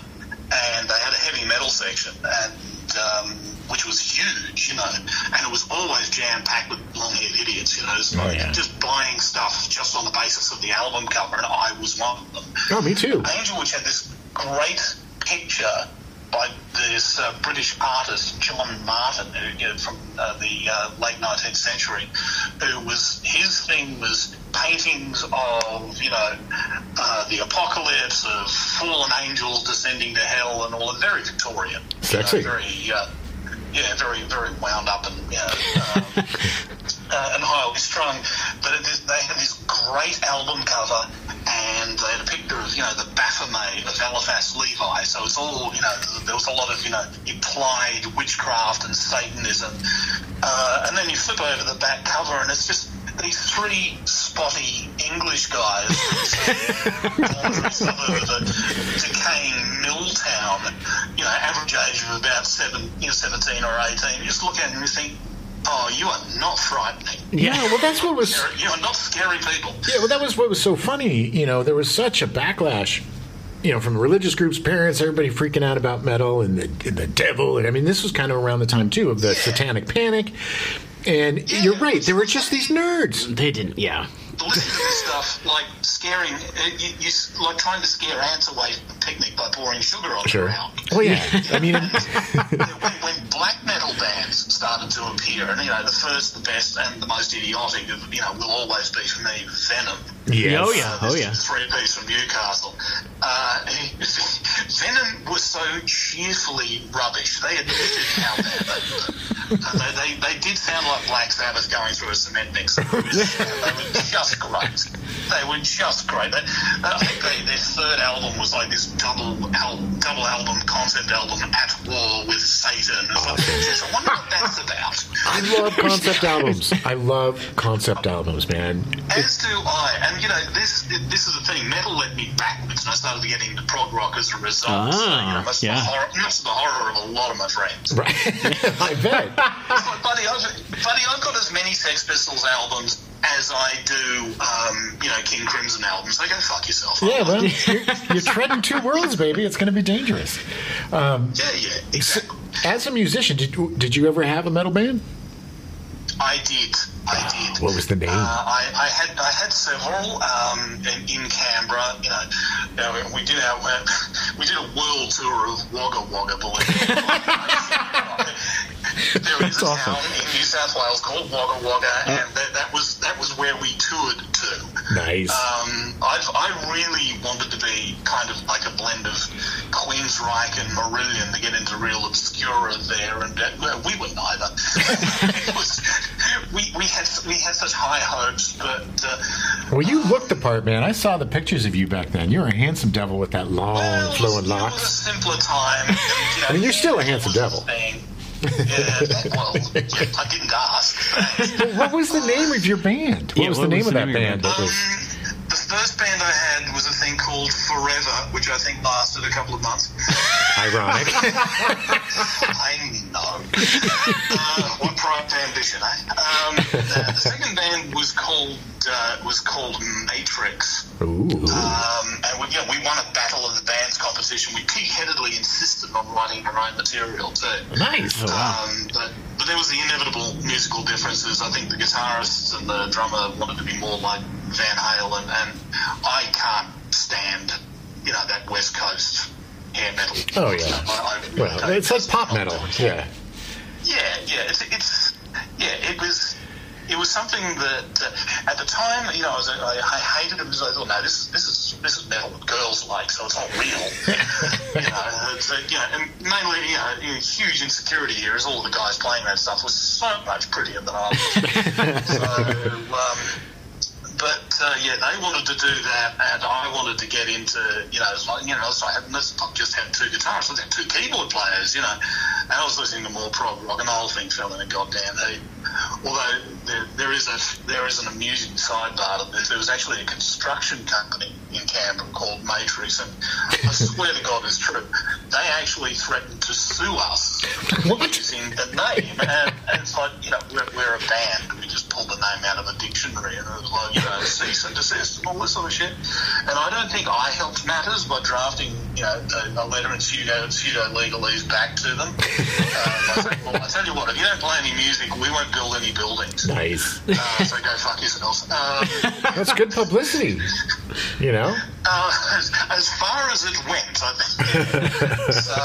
and they had a heavy metal section, and um, which was huge, you know, and it was always jam packed with long-haired idiots, you know, so Oh, yeah. just buying stuff just on the basis of the album cover, and I was one of them. Oh, me too. Angel Witch had this great picture by this uh, British artist John Martin, who you know, from uh, the uh, late 19th century, who was his thing was paintings of you know uh, the apocalypse of fallen angels descending to hell and all. The very Victorian, you know, very uh, yeah, very very wound up and you know, um, [laughs] uh, and highly strung. But it, is- they had this great album cover, and they had a picture of you know the Baphomet of Eliphas Levi. So it's all you know. There was a lot of you know implied witchcraft and Satanism, uh, and then you flip over the back cover, and it's just these three spotty English guys from some suburb of a decaying mill town, you know, average age of about seven, you know, 17 or 18. You just look at them and you think, oh, you are not frightening. Yeah, well, that's what was. You are not scary people. Yeah, well, that was what was so funny. You know, there was such a backlash. You know, from religious groups, parents, everybody freaking out about metal and the, and the devil, and I mean, this was kind of around the time too of the Satanic Panic. And you're right, there were just these nerds. They didn't. Yeah. Listen to this stuff like scaring, uh, you, you, like trying to scare ants away from the picnic by pouring sugar on them. Sure. the ground. Well, yeah, [laughs] I mean, when, when black metal bands started to appear, and you know, the first, the best, and the most idiotic, of, you know, will always be for me Venom. yes. Oh, yeah. Oh, yeah. Three piece from Newcastle. Uh, [laughs] Venom was so cheerfully rubbish. They admitted how bad they were. Uh, they, they, they did sound like Black Sabbath going through a cement mixer. [laughs] They were just great. They were just great. They, I think they, their third album was like this double al- double album concept album at war with Satan. It's like, I wonder what that's about. I love concept albums. I love concept albums, man. As do I. And, you know, this this is the thing. Metal led me backwards, and I started getting into prog rock as a result. so, you Ah, know, much, yeah. to the horror, much to the horror of a lot of my friends. Right? [laughs] I bet. It's like, buddy, I've, buddy, I've got as many Sex Pistols albums as I do, um, you know, King Crimson albums. They go fuck yourself. Yeah, well, you're, you're treading two worlds, baby. It's going to be dangerous. Um, yeah, yeah, exactly. as a musician, did you, did you ever have a metal band? I did. I did. What was the name? Uh, I, I had I had several um, in, in Canberra. You know, you know, we did our uh, [laughs] we did a world tour of Wagga Wagga, believe it. [laughs] There is That's a awesome. town in New South Wales called Wagga Wagga, and that, that was that was where we toured to. Nice. Um, I've, I really wanted to be kind of like a blend of Queensryche and Marillion to get into real obscura there, and uh, we were neither. [laughs] it was, we, we had we had such high hopes, but uh, well, you looked the part, man. I saw the pictures of you back then. You were a handsome devil with that long, well, flowing It was a locks. simpler time. and, you [laughs] know, I mean, you're still a handsome devil. thing. Yeah, well, I didn't ask. What was the name of your band? What Yeah, was what the name was of the that name band? band? Um, the first band I had was a thing called Forever, which I think lasted a couple of months. ironic. [laughs] I [laughs] know. Uh, what pride and ambition, eh? Um, the, the second band was called uh, was called Matrix. Ooh. Um, and we, you know, we won a battle of the bands competition. We pig-headedly insisted on writing our own material too. Nice. Um, but, but there was the inevitable musical differences. I think the guitarists and the drummer wanted to be more like Van Halen, and I can't stand, you know, that West Coast hair metal. Oh, yeah. I, I, Well, it's like pop metal. Yeah. yeah, yeah. It's, it's yeah. It was it was something that uh, at the time, you know, I, was, I, I hated it because I thought, no, this is this is this is metal that girls like, so it's not real. [laughs] you know, it's, uh, you know, and mainly, you know, huge insecurity here is all the guys playing that stuff was so much prettier than I was. [laughs] so. Um, but uh, yeah, they wanted to do that, and I wanted to get into you know, it's like you know, so I had let's not just have two guitarists, let's have two keyboard players, you know. And I was listening to more prog rock, and the whole thing fell in a goddamn heap. Although there, there is a there is an amusing sidebar to this. There was actually a construction company in Canberra called Matrix, and I swear to God, it's true. They actually threatened to sue us What? using the name, and, and it's like you know we're, we're a band. We just pulled the name out of a dictionary, and it was like you know cease and desist and all this sort of shit. And I don't think I helped matters by drafting you know a, a letter in pseudo pseudo legalese back to them. um, [laughs] I, said, well, I tell you what, if you don't play any music, we won't build any buildings. Nice. Uh, so go fuck yourselves. Um, [laughs] That's good publicity. You know? uh, as, as far as it went, I think. [laughs] so,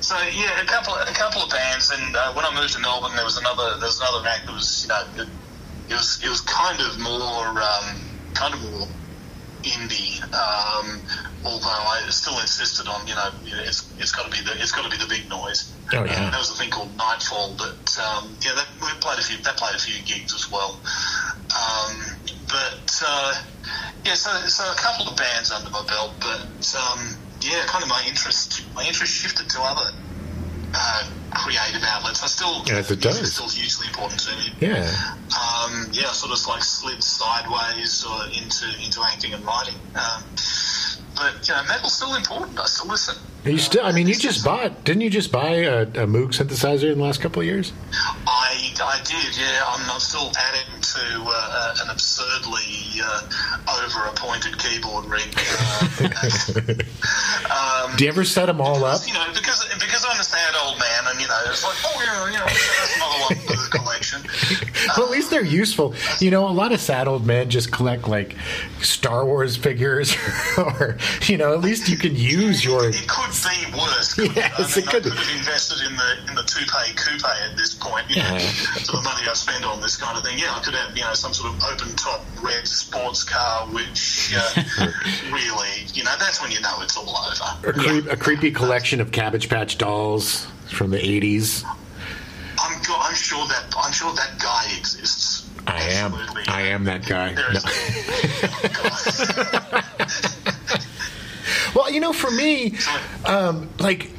so yeah, a couple, a couple of bands, and uh, when I moved to Melbourne, there was another, there was another act that was, you know, it, was, it was kind of more, um, kind of more indie. Um, although I still insisted on, you know, it's, it's got to be the, it's got to be the big noise. Oh, yeah. Uh, there was a thing called Nightfall, but um, yeah, that, we played a few, that played a few gigs as well. Um, but uh, yeah, so so a couple of bands under my belt, but um, yeah, kind of my interest my interest shifted to other uh, creative outlets. I still Yes, it does. still hugely important to me. Yeah. Um, yeah, I sort of like slid sideways into into acting and writing. Um, but you know, metal's still important. I still listen. You still, I mean, you just bought, didn't you just buy a, a Moog synthesizer in the last couple of years? I, I did, yeah. I'm, I'm still adding to uh, an absurdly uh, over-appointed keyboard rig. Uh, [laughs] um, Do you ever set them all up? you know, because because I'm a sad old man, and you know, it's like, oh yeah, you know, that's another one for the collection. [laughs] Well, [laughs] at least they're useful. You know, a lot of sad old men just collect like Star Wars figures, [laughs] or you know, at least you can use your. It could be worse. [laughs] Yes, I, mean, it could. I could have invested in the in the toupee coupe at this point. You know, Yeah. for the money I spend on this kind of thing. Yeah, I could have you know some sort of open top red sports car, which uh, really, you know, that's when you know it's all over. A, creep, a creepy collection of Cabbage Patch dolls from the '80s. I'm go- I'm sure that I'm sure that guy exists. I am. Absolutely. I am that guy. There is. [laughs] Well, you know, for me, um, like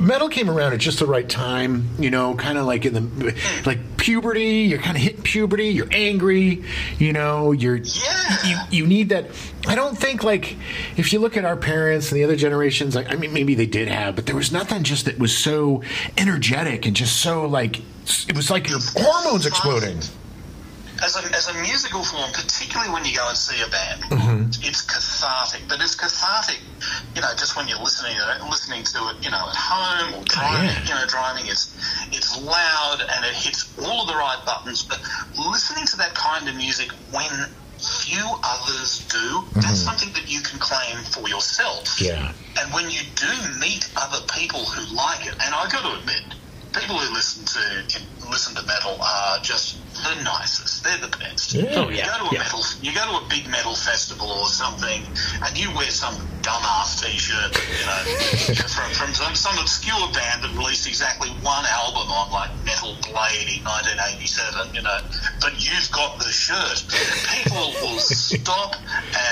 metal came around at just the right time. You know, kind of like in the like puberty. You're kind of hitting puberty. You're angry. You know, you're Yeah. you you need that. I don't think like if you look at our parents and the other generations. Like, I mean, maybe they did have, but there was nothing just that was so energetic and just so like it was like your hormones exploding. as a, as a musical form, particularly when you go and see a band, Mm-hmm. it's cathartic. But it's cathartic, you know, just when you're listening to it, listening to it, you know, at home or driving. yeah. You know, driving. It's it's loud and it hits all of the right buttons. But listening to that kind of music when few others do, that's something that you can claim for yourself. Mm-hmm. Yeah. And when you do meet other people who like it, and I got to admit, people who listen to listen to metal are just the nicest. They're the best. Yeah. Oh, yeah, You go to a yeah. metal, you go to a big metal festival or something, and you wear some dumbass T-shirt, you know, [laughs] from, from some, some obscure band that released exactly one album on like Metal Blade in 1987, you know, but you've got the shirt. People will [laughs] stop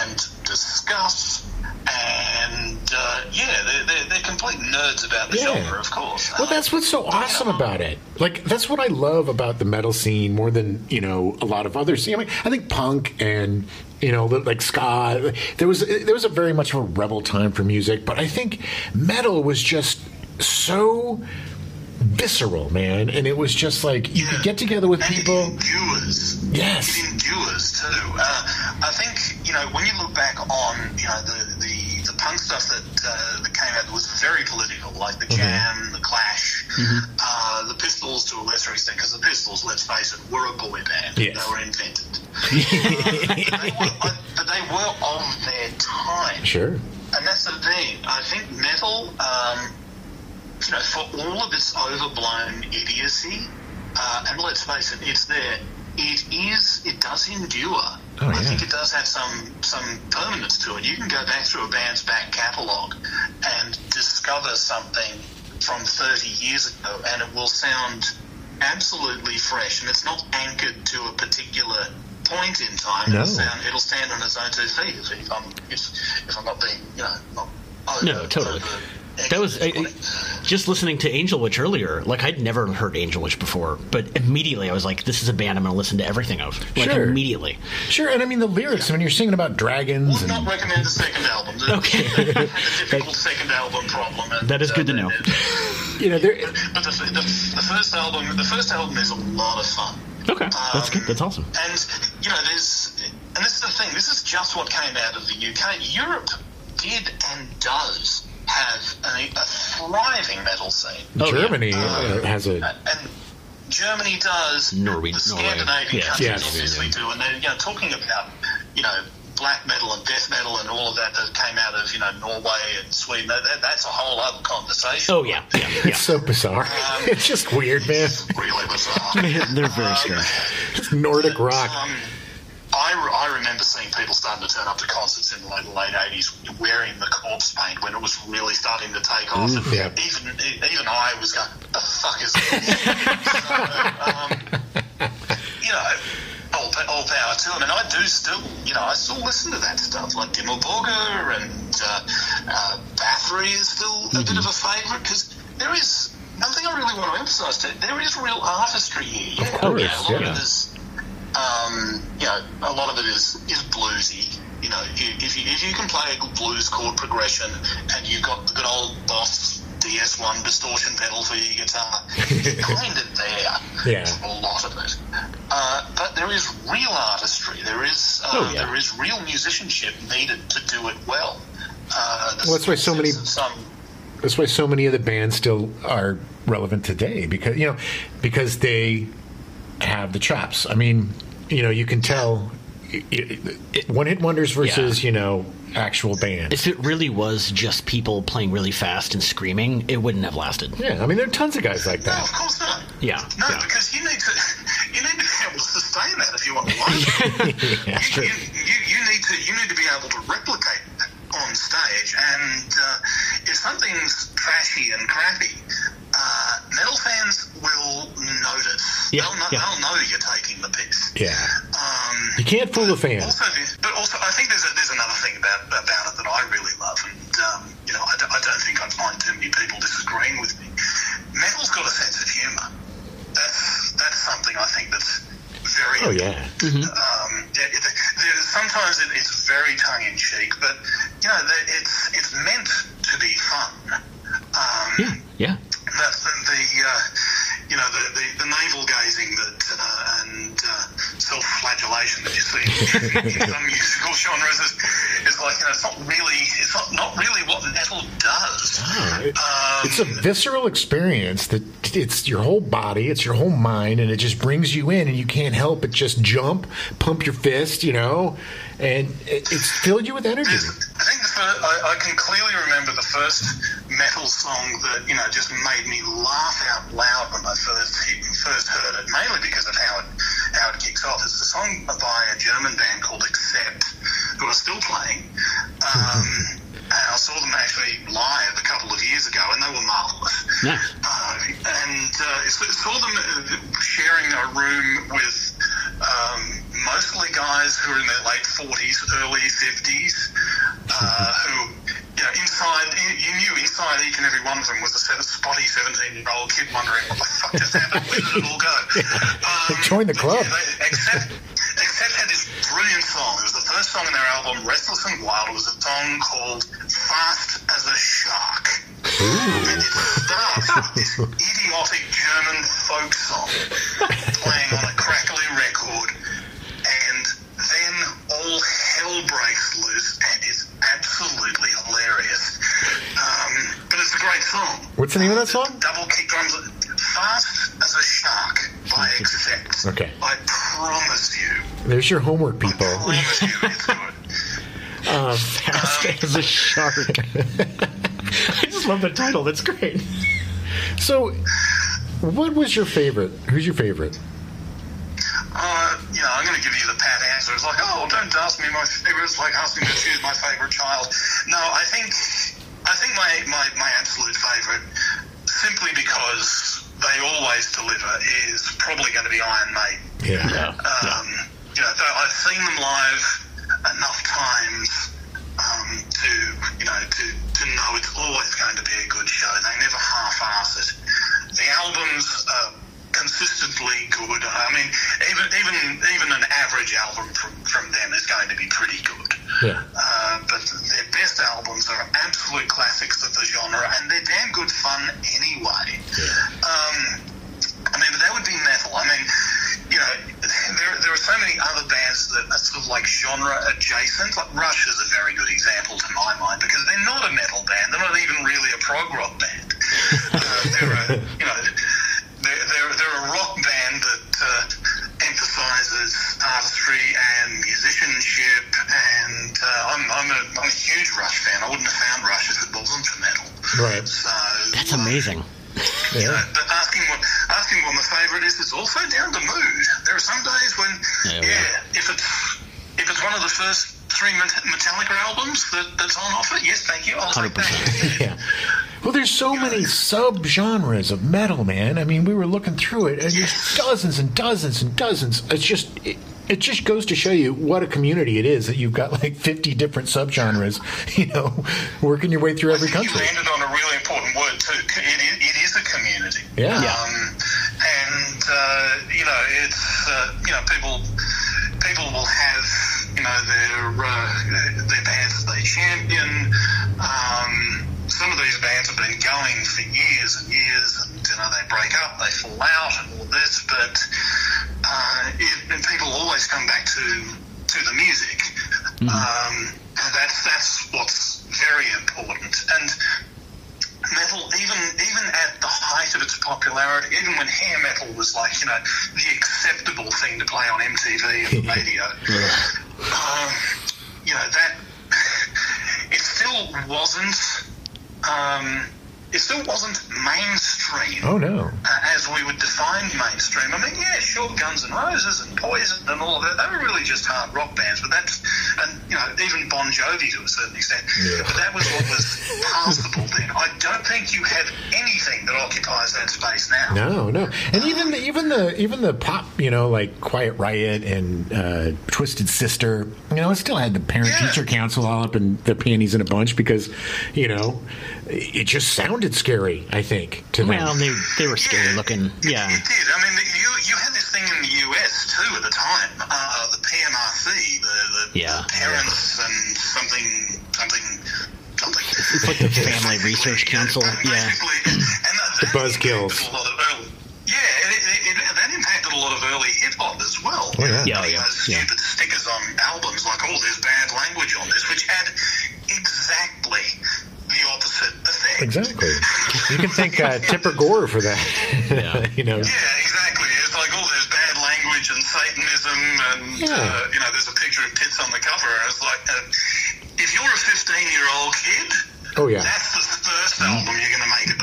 and discuss. And uh, yeah, they're, they're, they're complete nerds about the Yeah. genre, of course. Well, that's what's so awesome about it. Like that's what I love about the metal scene more than you know a lot of other scene. I mean, I think punk and you know like ska. There was there was a very much of a rebel time for music, but I think metal was just so visceral, man, and it was just like you could get together with and people. It endures. Yes. It endures too. Uh, I think you know when you look back on you know the the, the punk stuff that uh, that came out that was very political, like the Jam, the Clash, uh, the Pistols to a lesser extent, because the Pistols, let's face it, were a boy band. Yes. They were invented, [laughs] uh, but, they were, uh, but they were of their time. Sure. And that's the thing. I think metal, um, you know, for all of its overblown idiocy, uh, and let's face it, it's there. It is. It does endure. Oh, I yeah. think it does have some some permanence to it. You can go back through a band's back catalogue and discover something from 30 years ago, and it will sound absolutely fresh. And it's not anchored to a particular point in time. No. It'll, sound, it'll stand on its own two feet. If, if I'm if, if I'm not being you know not over, No, totally. over That was I, just listening to Angel Witch earlier. Like I'd never heard Angel Witch before, but immediately I was like, "This is a band I'm going to listen to everything of." Like Sure. immediately. Sure, and I mean the lyrics. When you're singing about dragons Would and not recommend the second album. The, Okay. the, [laughs] the difficult second album problem. And, That is good to know. you know, there, But the, the, the first album, the first album is a lot of fun. Okay, that's good. That's awesome. And you know, there's, and this is the thing. This is just what came out of the UK. Europe did and does have a, a thriving metal scene, Oh, yeah. Germany uh, has a and Germany does. Norway- the Norway. Scandinavian Yeah, countries yes. obviously do, and they're you know talking about you know. Black metal and death metal and all of that that came out of you know Norway and Sweden. That, that, that's a whole other conversation. Oh yeah, yeah, yeah. [laughs] It's so bizarre. [laughs] it's just weird, man. It's really bizarre. [laughs] They're very strange. Just Nordic rock. Um, I, I remember seeing people starting to turn up to concerts in the late, late 80s wearing the corpse paint when it was really starting to take off. and yeah. even, even I was going, the fuck is this? [laughs] so, um, you know, all, all power to them. And I do still, you know, I still listen to that stuff, like Dimmu Borgir and uh, uh, Bathory is still a bit of a favourite because there is, one thing I really want to emphasise, there is real artistry here. Yeah, course, yeah, yeah. Of it is um, you know, a lot of it is, is bluesy. You know, if you, if you, can play a blues chord progression and you've got the good old Boss DS1 distortion pedal for your guitar, you're [laughs] kind of there. Yeah. A lot of it. Uh, but there is real artistry. There is uh, Oh, yeah. there is real musicianship needed to do it well. Uh, Well, that's why so many- of Some, That's why so many of the bands still are relevant today because you know because they have the chops. I mean, you know, you can tell one hit wonders versus you know actual bands. If it really was just people playing really fast and screaming, it wouldn't have lasted. yeah, I mean there are tons of guys like no, of that. course not. Yeah, No, yeah. because you need to [laughs] you need to be able to sustain that if you want to live. [laughs] Yeah, you, true. you, you, you need to you need to be able to replicate that on stage. And uh, if something's trashy and crappy, metal fans will notice. Yeah, they'll, know, yeah. they'll know you're taking the piss. Yeah, Um, you can't fool a fan. also, but also, I think there's a, there's another thing about about it that I really love, and um, you know, I don't, think I'd find too many people disagreeing with me. Metal's got a sense of humour. That's that's something I think that's very Oh yeah, um, yeah, it, sometimes it, it's very tongue in cheek, but you know, it's it's meant to be fun. Um, Yeah, The, the uh, you know the, the, the navel gazing that uh, and uh, self flagellation that you see in, [laughs] in some musical genres is, is like you know it's not really it's not, not really what metal does. Um, it's a visceral experience that it's your whole body, it's your whole mind, and it just brings you in, and you can't help but just jump, pump your fist, you know, and it, it's filled you with energy. I think the first, I, I can clearly remember the first metal song that you know just made me laugh out loud when I first first heard it, mainly because of how it how it kicks off. It's a song by a German band called Accept, who are still playing. Um, [laughs] and I saw them actually live a couple of years ago, and they were marvelous. Nice. Uh, and uh, saw them uh, sharing a room with um, mostly guys who are in their late 40s, early 50s, uh, [laughs] who, you know, inside, you knew inside each and every one of them was a spotty 17 year old kid wondering what the fuck just happened, where did it all go? [laughs] Um, Join the club. Yeah, they, Accept, Accept had this brilliant song. It was the first song in their album, Restless and Wild. It was a song called Fast as a Shark. And it starts with this [laughs] idiotic German folk song playing on a What's the name of that song? Double kick drums. Fast as a Shark by Accept. Okay. I promise you. There's your homework, people. I promise you it's good. [laughs] Fast as a shark. [laughs] I just love the title. That's great. So, what was your favorite? Who's your favorite? Uh, you know, I'm going to give you the pat answer. It's like, oh, don't ask me my favorite. It's like asking me to choose my favorite child. No, I think, I think my, my, my absolute favorite, simply because they always deliver, is probably going to be Iron Maiden. Yeah. Um, you know, I've seen them live enough times um, to, you know, to, to know it's always going to be a good show. They never half-ass it. The albums are consistently good. I mean, even even even an average album from, from them is going to be pretty good. Yeah. Uh, but their best albums are absolute classics of the genre, and they're damn good fun anyway. Um, I mean, but that would be metal. I mean, you know, there, there are so many other bands that are sort of like genre adjacent. Like Rush is a very good example to my mind because they're not a metal band. They're not even really a prog rock band. [laughs] Uh, they're a, you know, they're, they're, they're a rock band that uh, emphasizes artistry and musicianship. And uh, I'm, I'm, a, I'm a huge Rush fan. I wouldn't have found Rush if it wasn't for metal. Right. So That's amazing. Yeah. but asking what asking what my favourite is, is also down to mood. There are some days when, Yeah, yeah, well. if it's if it's one of the first three Metallica albums that, that's on offer, yes, thank you, I'll take that. [laughs] Yeah. Well, there's so many sub-genres of metal, man. I mean, we were looking through it, and there's dozens and dozens and dozens. It's just, it, it just goes to show you what a community it is that you've got like 50 different subgenres, [laughs] you know, working your way through every think country. You landed on a really important word too. It, is- it is a community. Yeah. Yeah. Um, and uh, you know, it's uh, you know, people people will have you know their uh, their bands that they champion. Um, some of these bands have been going for years and years, and you know they break up, they fall out, and all this. But uh, it, and people always come back to to the music, um, and that's that's what's very important. And metal, even even at the height of its popularity, even when hair metal was like you know the acceptable thing to play on MTV and the [laughs] radio, um, you know that [laughs] it still wasn't. Um, it still wasn't mainstream Oh, no. uh, as we would define mainstream. I mean, yeah, sure, Guns N' Roses and Poison and all of that, they were really just hard rock bands, but that's, and, you know, even Bon Jovi to a certain extent. Yeah. But that was what was passable then. I don't think you have anything that occupies that space now. No, no, and even the, even the even the pop, you know, like Quiet Riot and uh, Twisted Sister, you know, it still had the parent teacher council all up in the panties in a bunch because, you know, it just sounded scary. I think to them. Well, they they were scary looking. Yeah. It did. I mean, you you had this thing in the US too at the time, uh, the PMRC, the, the, Yeah. the parents and something something something. It's like the Family Research Council. Yeah. and that, The that buzzkills. impacted a lot of early- Yeah, it, it, it, that impacted a lot of early hip hop as well. Oh, yeah. Yeah, yeah, those yeah. stupid Exactly. You can thank uh, Tipper Gore for that. Yeah. [laughs] you know. Yeah, exactly. It's like, all this bad language and Satanism, and Yeah. uh, you know, there's a picture of tits on the cover. And it's like, uh, if you're a 15 year old kid, Oh, yeah. That's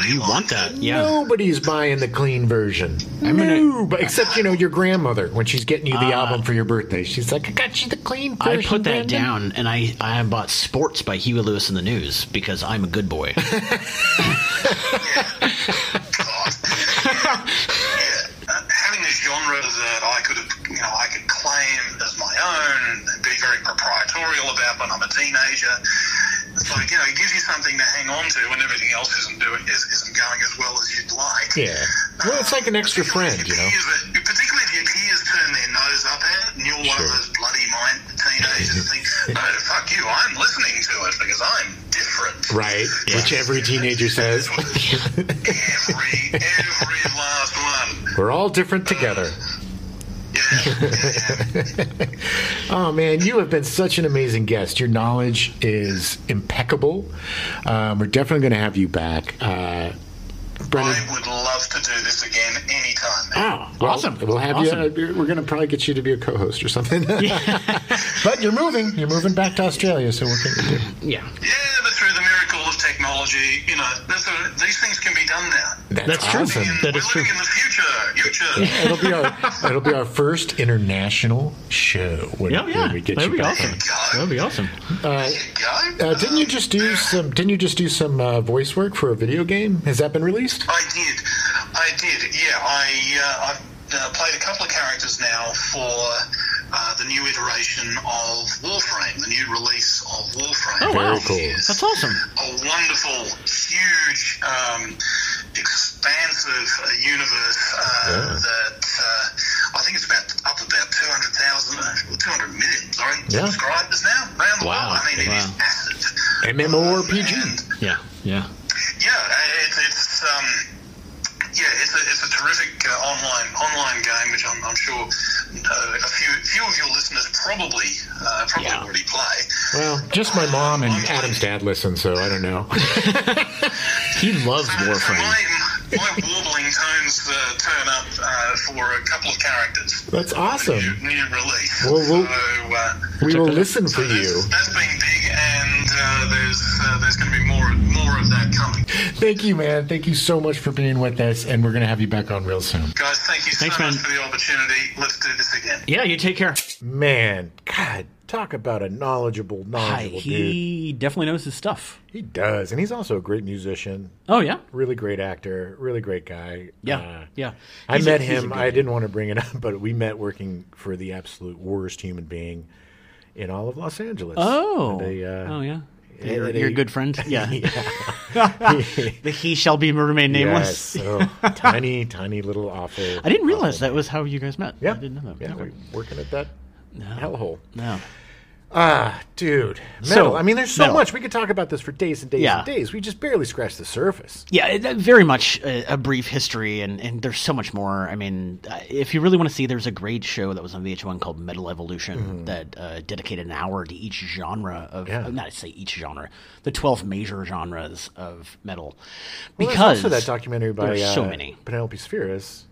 You want that? Yeah. Nobody's buying the clean version. I'm gonna- no, but except you know your grandmother when she's getting you the album for your birthday. She's like, "I got you the clean I put that Brandon." down, and I I bought Sports by Huey Lewis and the News because I'm a good boy. Uh, [laughs] having a genre that I could have, you know, I could claim as my own and be very proprietorial about when I'm a teenager. Like, you know, it gives you something to hang on to when everything else isn't doing is, isn't going as well as you'd like. Yeah. Well, it's like an um, extra friend, you know. That- particularly if your peers turn their nose up at it, and you're one of those bloody mind teenagers that think, [laughs] "No, fuck you, I'm listening to it because I'm different." Right, [laughs] which every teenager says. [laughs] every every last one. We're all different together. Yeah, yeah, yeah. [laughs] Oh man, you have been such an amazing guest. Your knowledge is impeccable. Um, we're definitely going to have you back, uh, Brendan. I would love to do this again anytime. Man. Oh, Well, awesome! We'll have awesome. you. Uh, we're going to probably get you to be a co-host or something. [laughs] [laughs] but you're moving. You're moving back to Australia, so what can we do? Yeah, Yeah, but through the miracle of technology, you know, that's a, these things can be done now. That's true. awesome. And That we're is true. in the future. Future. It'll be our it'll be our first international show when, yeah, yeah. when we get That'd you be back. awesome. That'd be awesome. There you go. Uh, didn't you just do some? Didn't you just do some uh, voice work for a video game? Has that been released? I did. I did. Yeah, I uh, I've uh, played a couple of characters now for uh, the new iteration of Warframe, the new release of Warframe. Oh wow, Very cool. that's awesome. A wonderful, huge, um, expansive uh, universe uh, Yeah. that uh, I think it's about up about 200,000, uh, 200 million, sorry, Yeah. subscribers now around the Wow. world. I mean, it is Wow. massive. MMORPG. And- Yeah, yeah. yeah, uh, it's, it's um, yeah, it's a, it's a terrific uh, online online game, which I'm, I'm sure uh, a few few of your listeners probably uh, probably Yeah. already play. Well, just my mom and Adam's dad listen, so I don't know. [laughs] He loves So, so Warframe. my, my warbling tones uh, turn up uh, for a couple of characters. That's The awesome. New, new release. Well, we'll- so, uh, We will listen for so that's, you. that's been big, and uh, there's uh, there's going to be more more of that coming. Thank you, man. Thank you so much for being with us, and we're going to have you back on real soon. Guys, thank you so Thanks, much man. for the opportunity. Let's do this again. Yeah, you take care. Man, God, talk about a knowledgeable, knowledgeable dude. he definitely knows his stuff. He does, and he's also a great musician, Oh yeah, really great actor, really great guy. yeah, Uh, yeah. I He's a- met a him. I didn't want to bring it [laughs] up, but we met working for the absolute worst human being in all of Los Angeles. Oh, a, uh, oh yeah. at Your, a- your good friend. [laughs] Yeah. Yeah. [laughs] the he shall be remain nameless. Yes. Oh, tiny, tiny little awful. I didn't realize awful that was how you guys met. Yeah, I didn't know that. Yeah, Okay. we working at that hellhole. No. Ah, dude, So, metal. I mean, there's so metal. much we could talk about this for days and days Yeah. and days. We just barely scratched the surface. Yeah, it- uh, very much a, a brief history, and, and there's so much more. I mean, uh, if you really want to see, there's a great show that was on VH1 called Metal Evolution that uh, dedicated an hour to each genre of, Mm-hmm. Yeah. uh, not to say each genre, the 12 major genres of metal. Well, because there's also that documentary by so many. Penelope Spheeris.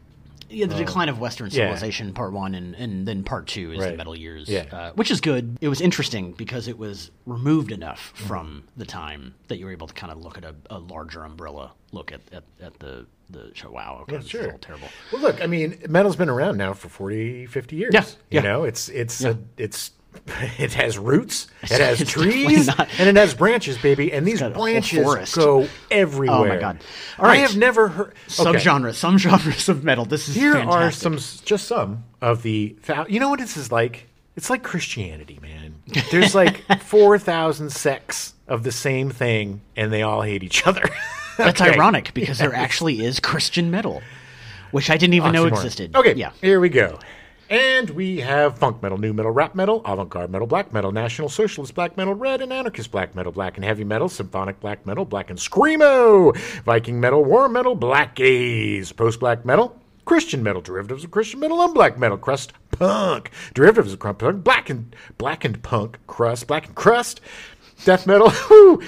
Yeah, the decline of Western yeah. civilization, part one, and, and then part two is the Metal Years, Yeah. uh, which is good. It was interesting because it was removed enough Mm-hmm. from the time that you were able to kind of look at a, a larger umbrella look at, at, at the, the show. Wow, okay, Yeah, sure. terrible. Well, look, I mean, metal's been around now for 40, 50 years. Yeah, You yeah. know, it's it's a, it's [laughs] it has roots, it has trees, and it has branches, baby. And these got a whole branches go everywhere. Oh, my God. All I have never heard okay. genres, some [laughs] genres of metal. This is Here fantastic. are some, just some of the. You know what this is like? It's like Christianity, man. There's like [laughs] four thousand sects of the same thing, and they all hate each other. That's Okay. ironic because there actually is Christian metal, which I didn't even know existed. Okay, yeah. here we go. And we have funk metal, new metal, rap metal, avant garde metal, black metal, national socialist black metal, red and anarchist black metal, black and heavy metal, symphonic black metal, black and screamo, Viking metal, war metal, black gaze, post black metal, Christian metal, derivatives of Christian metal, and black metal, crust punk, derivatives of crust punk, black and black and punk, crust, black and crust, death metal,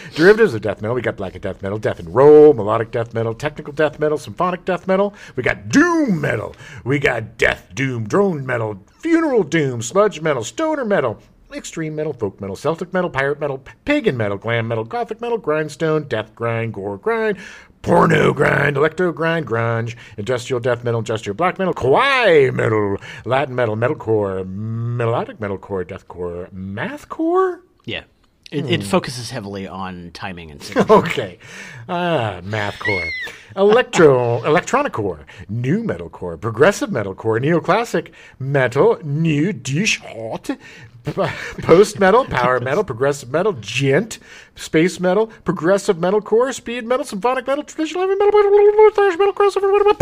[laughs] derivatives of death metal. We got black and death metal, death and roll, melodic death metal, technical death metal, symphonic death metal. We got doom metal. We got death doom, drone metal, funeral doom, sludge metal, stoner metal, extreme metal, folk metal, Celtic metal, pirate metal, pagan metal, glam metal, gothic metal, grindstone, death grind, gore grind, porno grind, electro grind, grunge, industrial death metal, industrial black metal, kawaii metal, Latin metal, metalcore, melodic metalcore, deathcore, mathcore. Yeah. It, it focuses heavily on timing and [laughs] signature. Okay. Ah, mathcore. Electro, electronicore, new metalcore, progressive metalcore, neoclassic metal, Neue Deutsche Härte, post metal, [laughs] power metal, progressive metal, djent, space metal, progressive metalcore, speed metal, symphonic metal, traditional heavy metal, thrash [laughs] metal, crossover,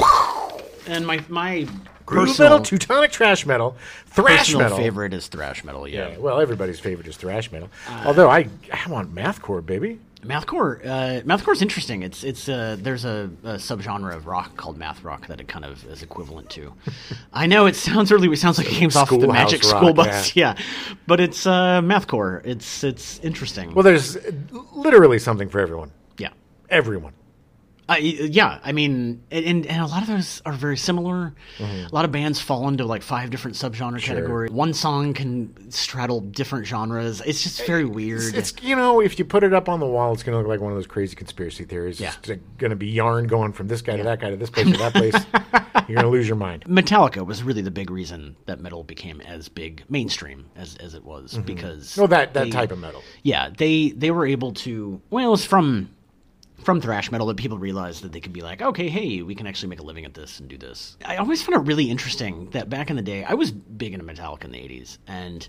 and my my groove personal, metal, teutonic thrash metal, thrash personal metal. favorite is thrash metal. Yeah. Yeah, well, everybody's favorite is thrash metal. Although I, I want mathcore, baby. Mathcore, uh, mathcore is interesting. It's it's uh, there's a, a subgenre of rock called math rock that it kind of is equivalent to. [laughs] I know it sounds really it sounds like it came off the Magic rock, School Bus, [laughs] yeah. but it's uh, mathcore. It's it's interesting. Well, there's literally something for everyone. yeah, Everyone. Uh, yeah. I mean, and and a lot of those are very similar. A lot of bands fall into like five different subgenre categories. One song can straddle different genres. It's just very weird. It's you know, if you put it up on the wall, it's going to look like one of those crazy conspiracy theories. Yeah. It's going to be yarn going from this guy to that guy to this place to that place. [laughs] You're going to lose your mind. Metallica was really the big reason that metal became as big mainstream as, as it was because No, that that they- type of metal. yeah they they were able to well it's from from thrash metal that people realized that they could be like okay hey we can actually make a living at this and do this. I always found it really interesting that back in the day i was big into metallica in the 80s and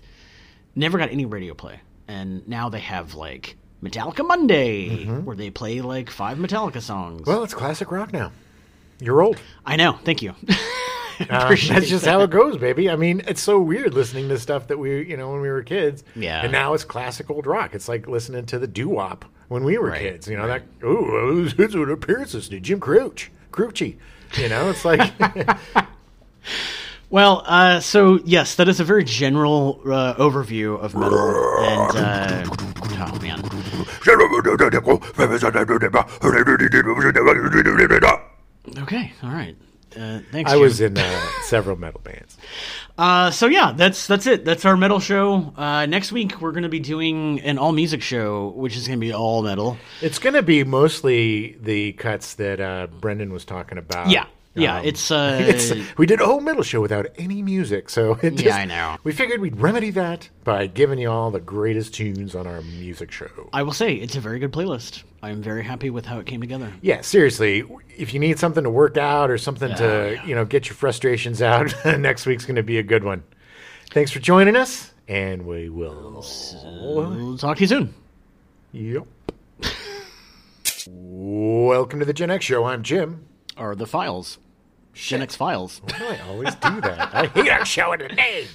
never got any radio play. And now they have like metallica monday mm-hmm. where they play like five metallica songs. Well, it's classic rock now. You're old. i know. Thank you [laughs] [laughs] Appreciate that's just that. how it goes, baby. I mean, it's so weird listening to stuff that we, you know, when we were kids. Yeah. And now it's classic old rock. It's like listening to the doo wop when we were Right, kids. You know, that, ooh, who's who's with appearances to Jim Crouch, Crouchy. You know, it's like, [laughs] Well, uh, so yes, that is a very general uh, overview of metal, and uh, oh man, okay, all right, uh, thanks. I Jim. was in uh, [laughs] several metal bands. Uh, so yeah, that's that's it. That's our metal show. Uh, next week we're going to be doing an all music show, which is going to be all metal. It's going to be mostly the cuts that uh, Brendan was talking about. Yeah, yeah. Um, it's [laughs] uh, It's, we did a whole metal show without any music, so [laughs] it Yeah, I know. We figured we'd remedy that by giving you all the greatest tunes on our music show. I will say it's a very good playlist. I'm very happy with how it came together. Yeah, seriously, if you need something to work out or something to you know get your frustrations [laughs] out, next week's going to be a good one. Thanks for joining us, and we will. Talk to you soon. Yep. Welcome to the Gen X Show. I'm Jim. Are the files, Gen X files. Why do I always do that? I hate our show in the name.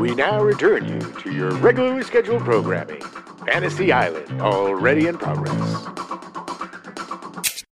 We now return you to your regularly scheduled programming. Fantasy Island, already in progress.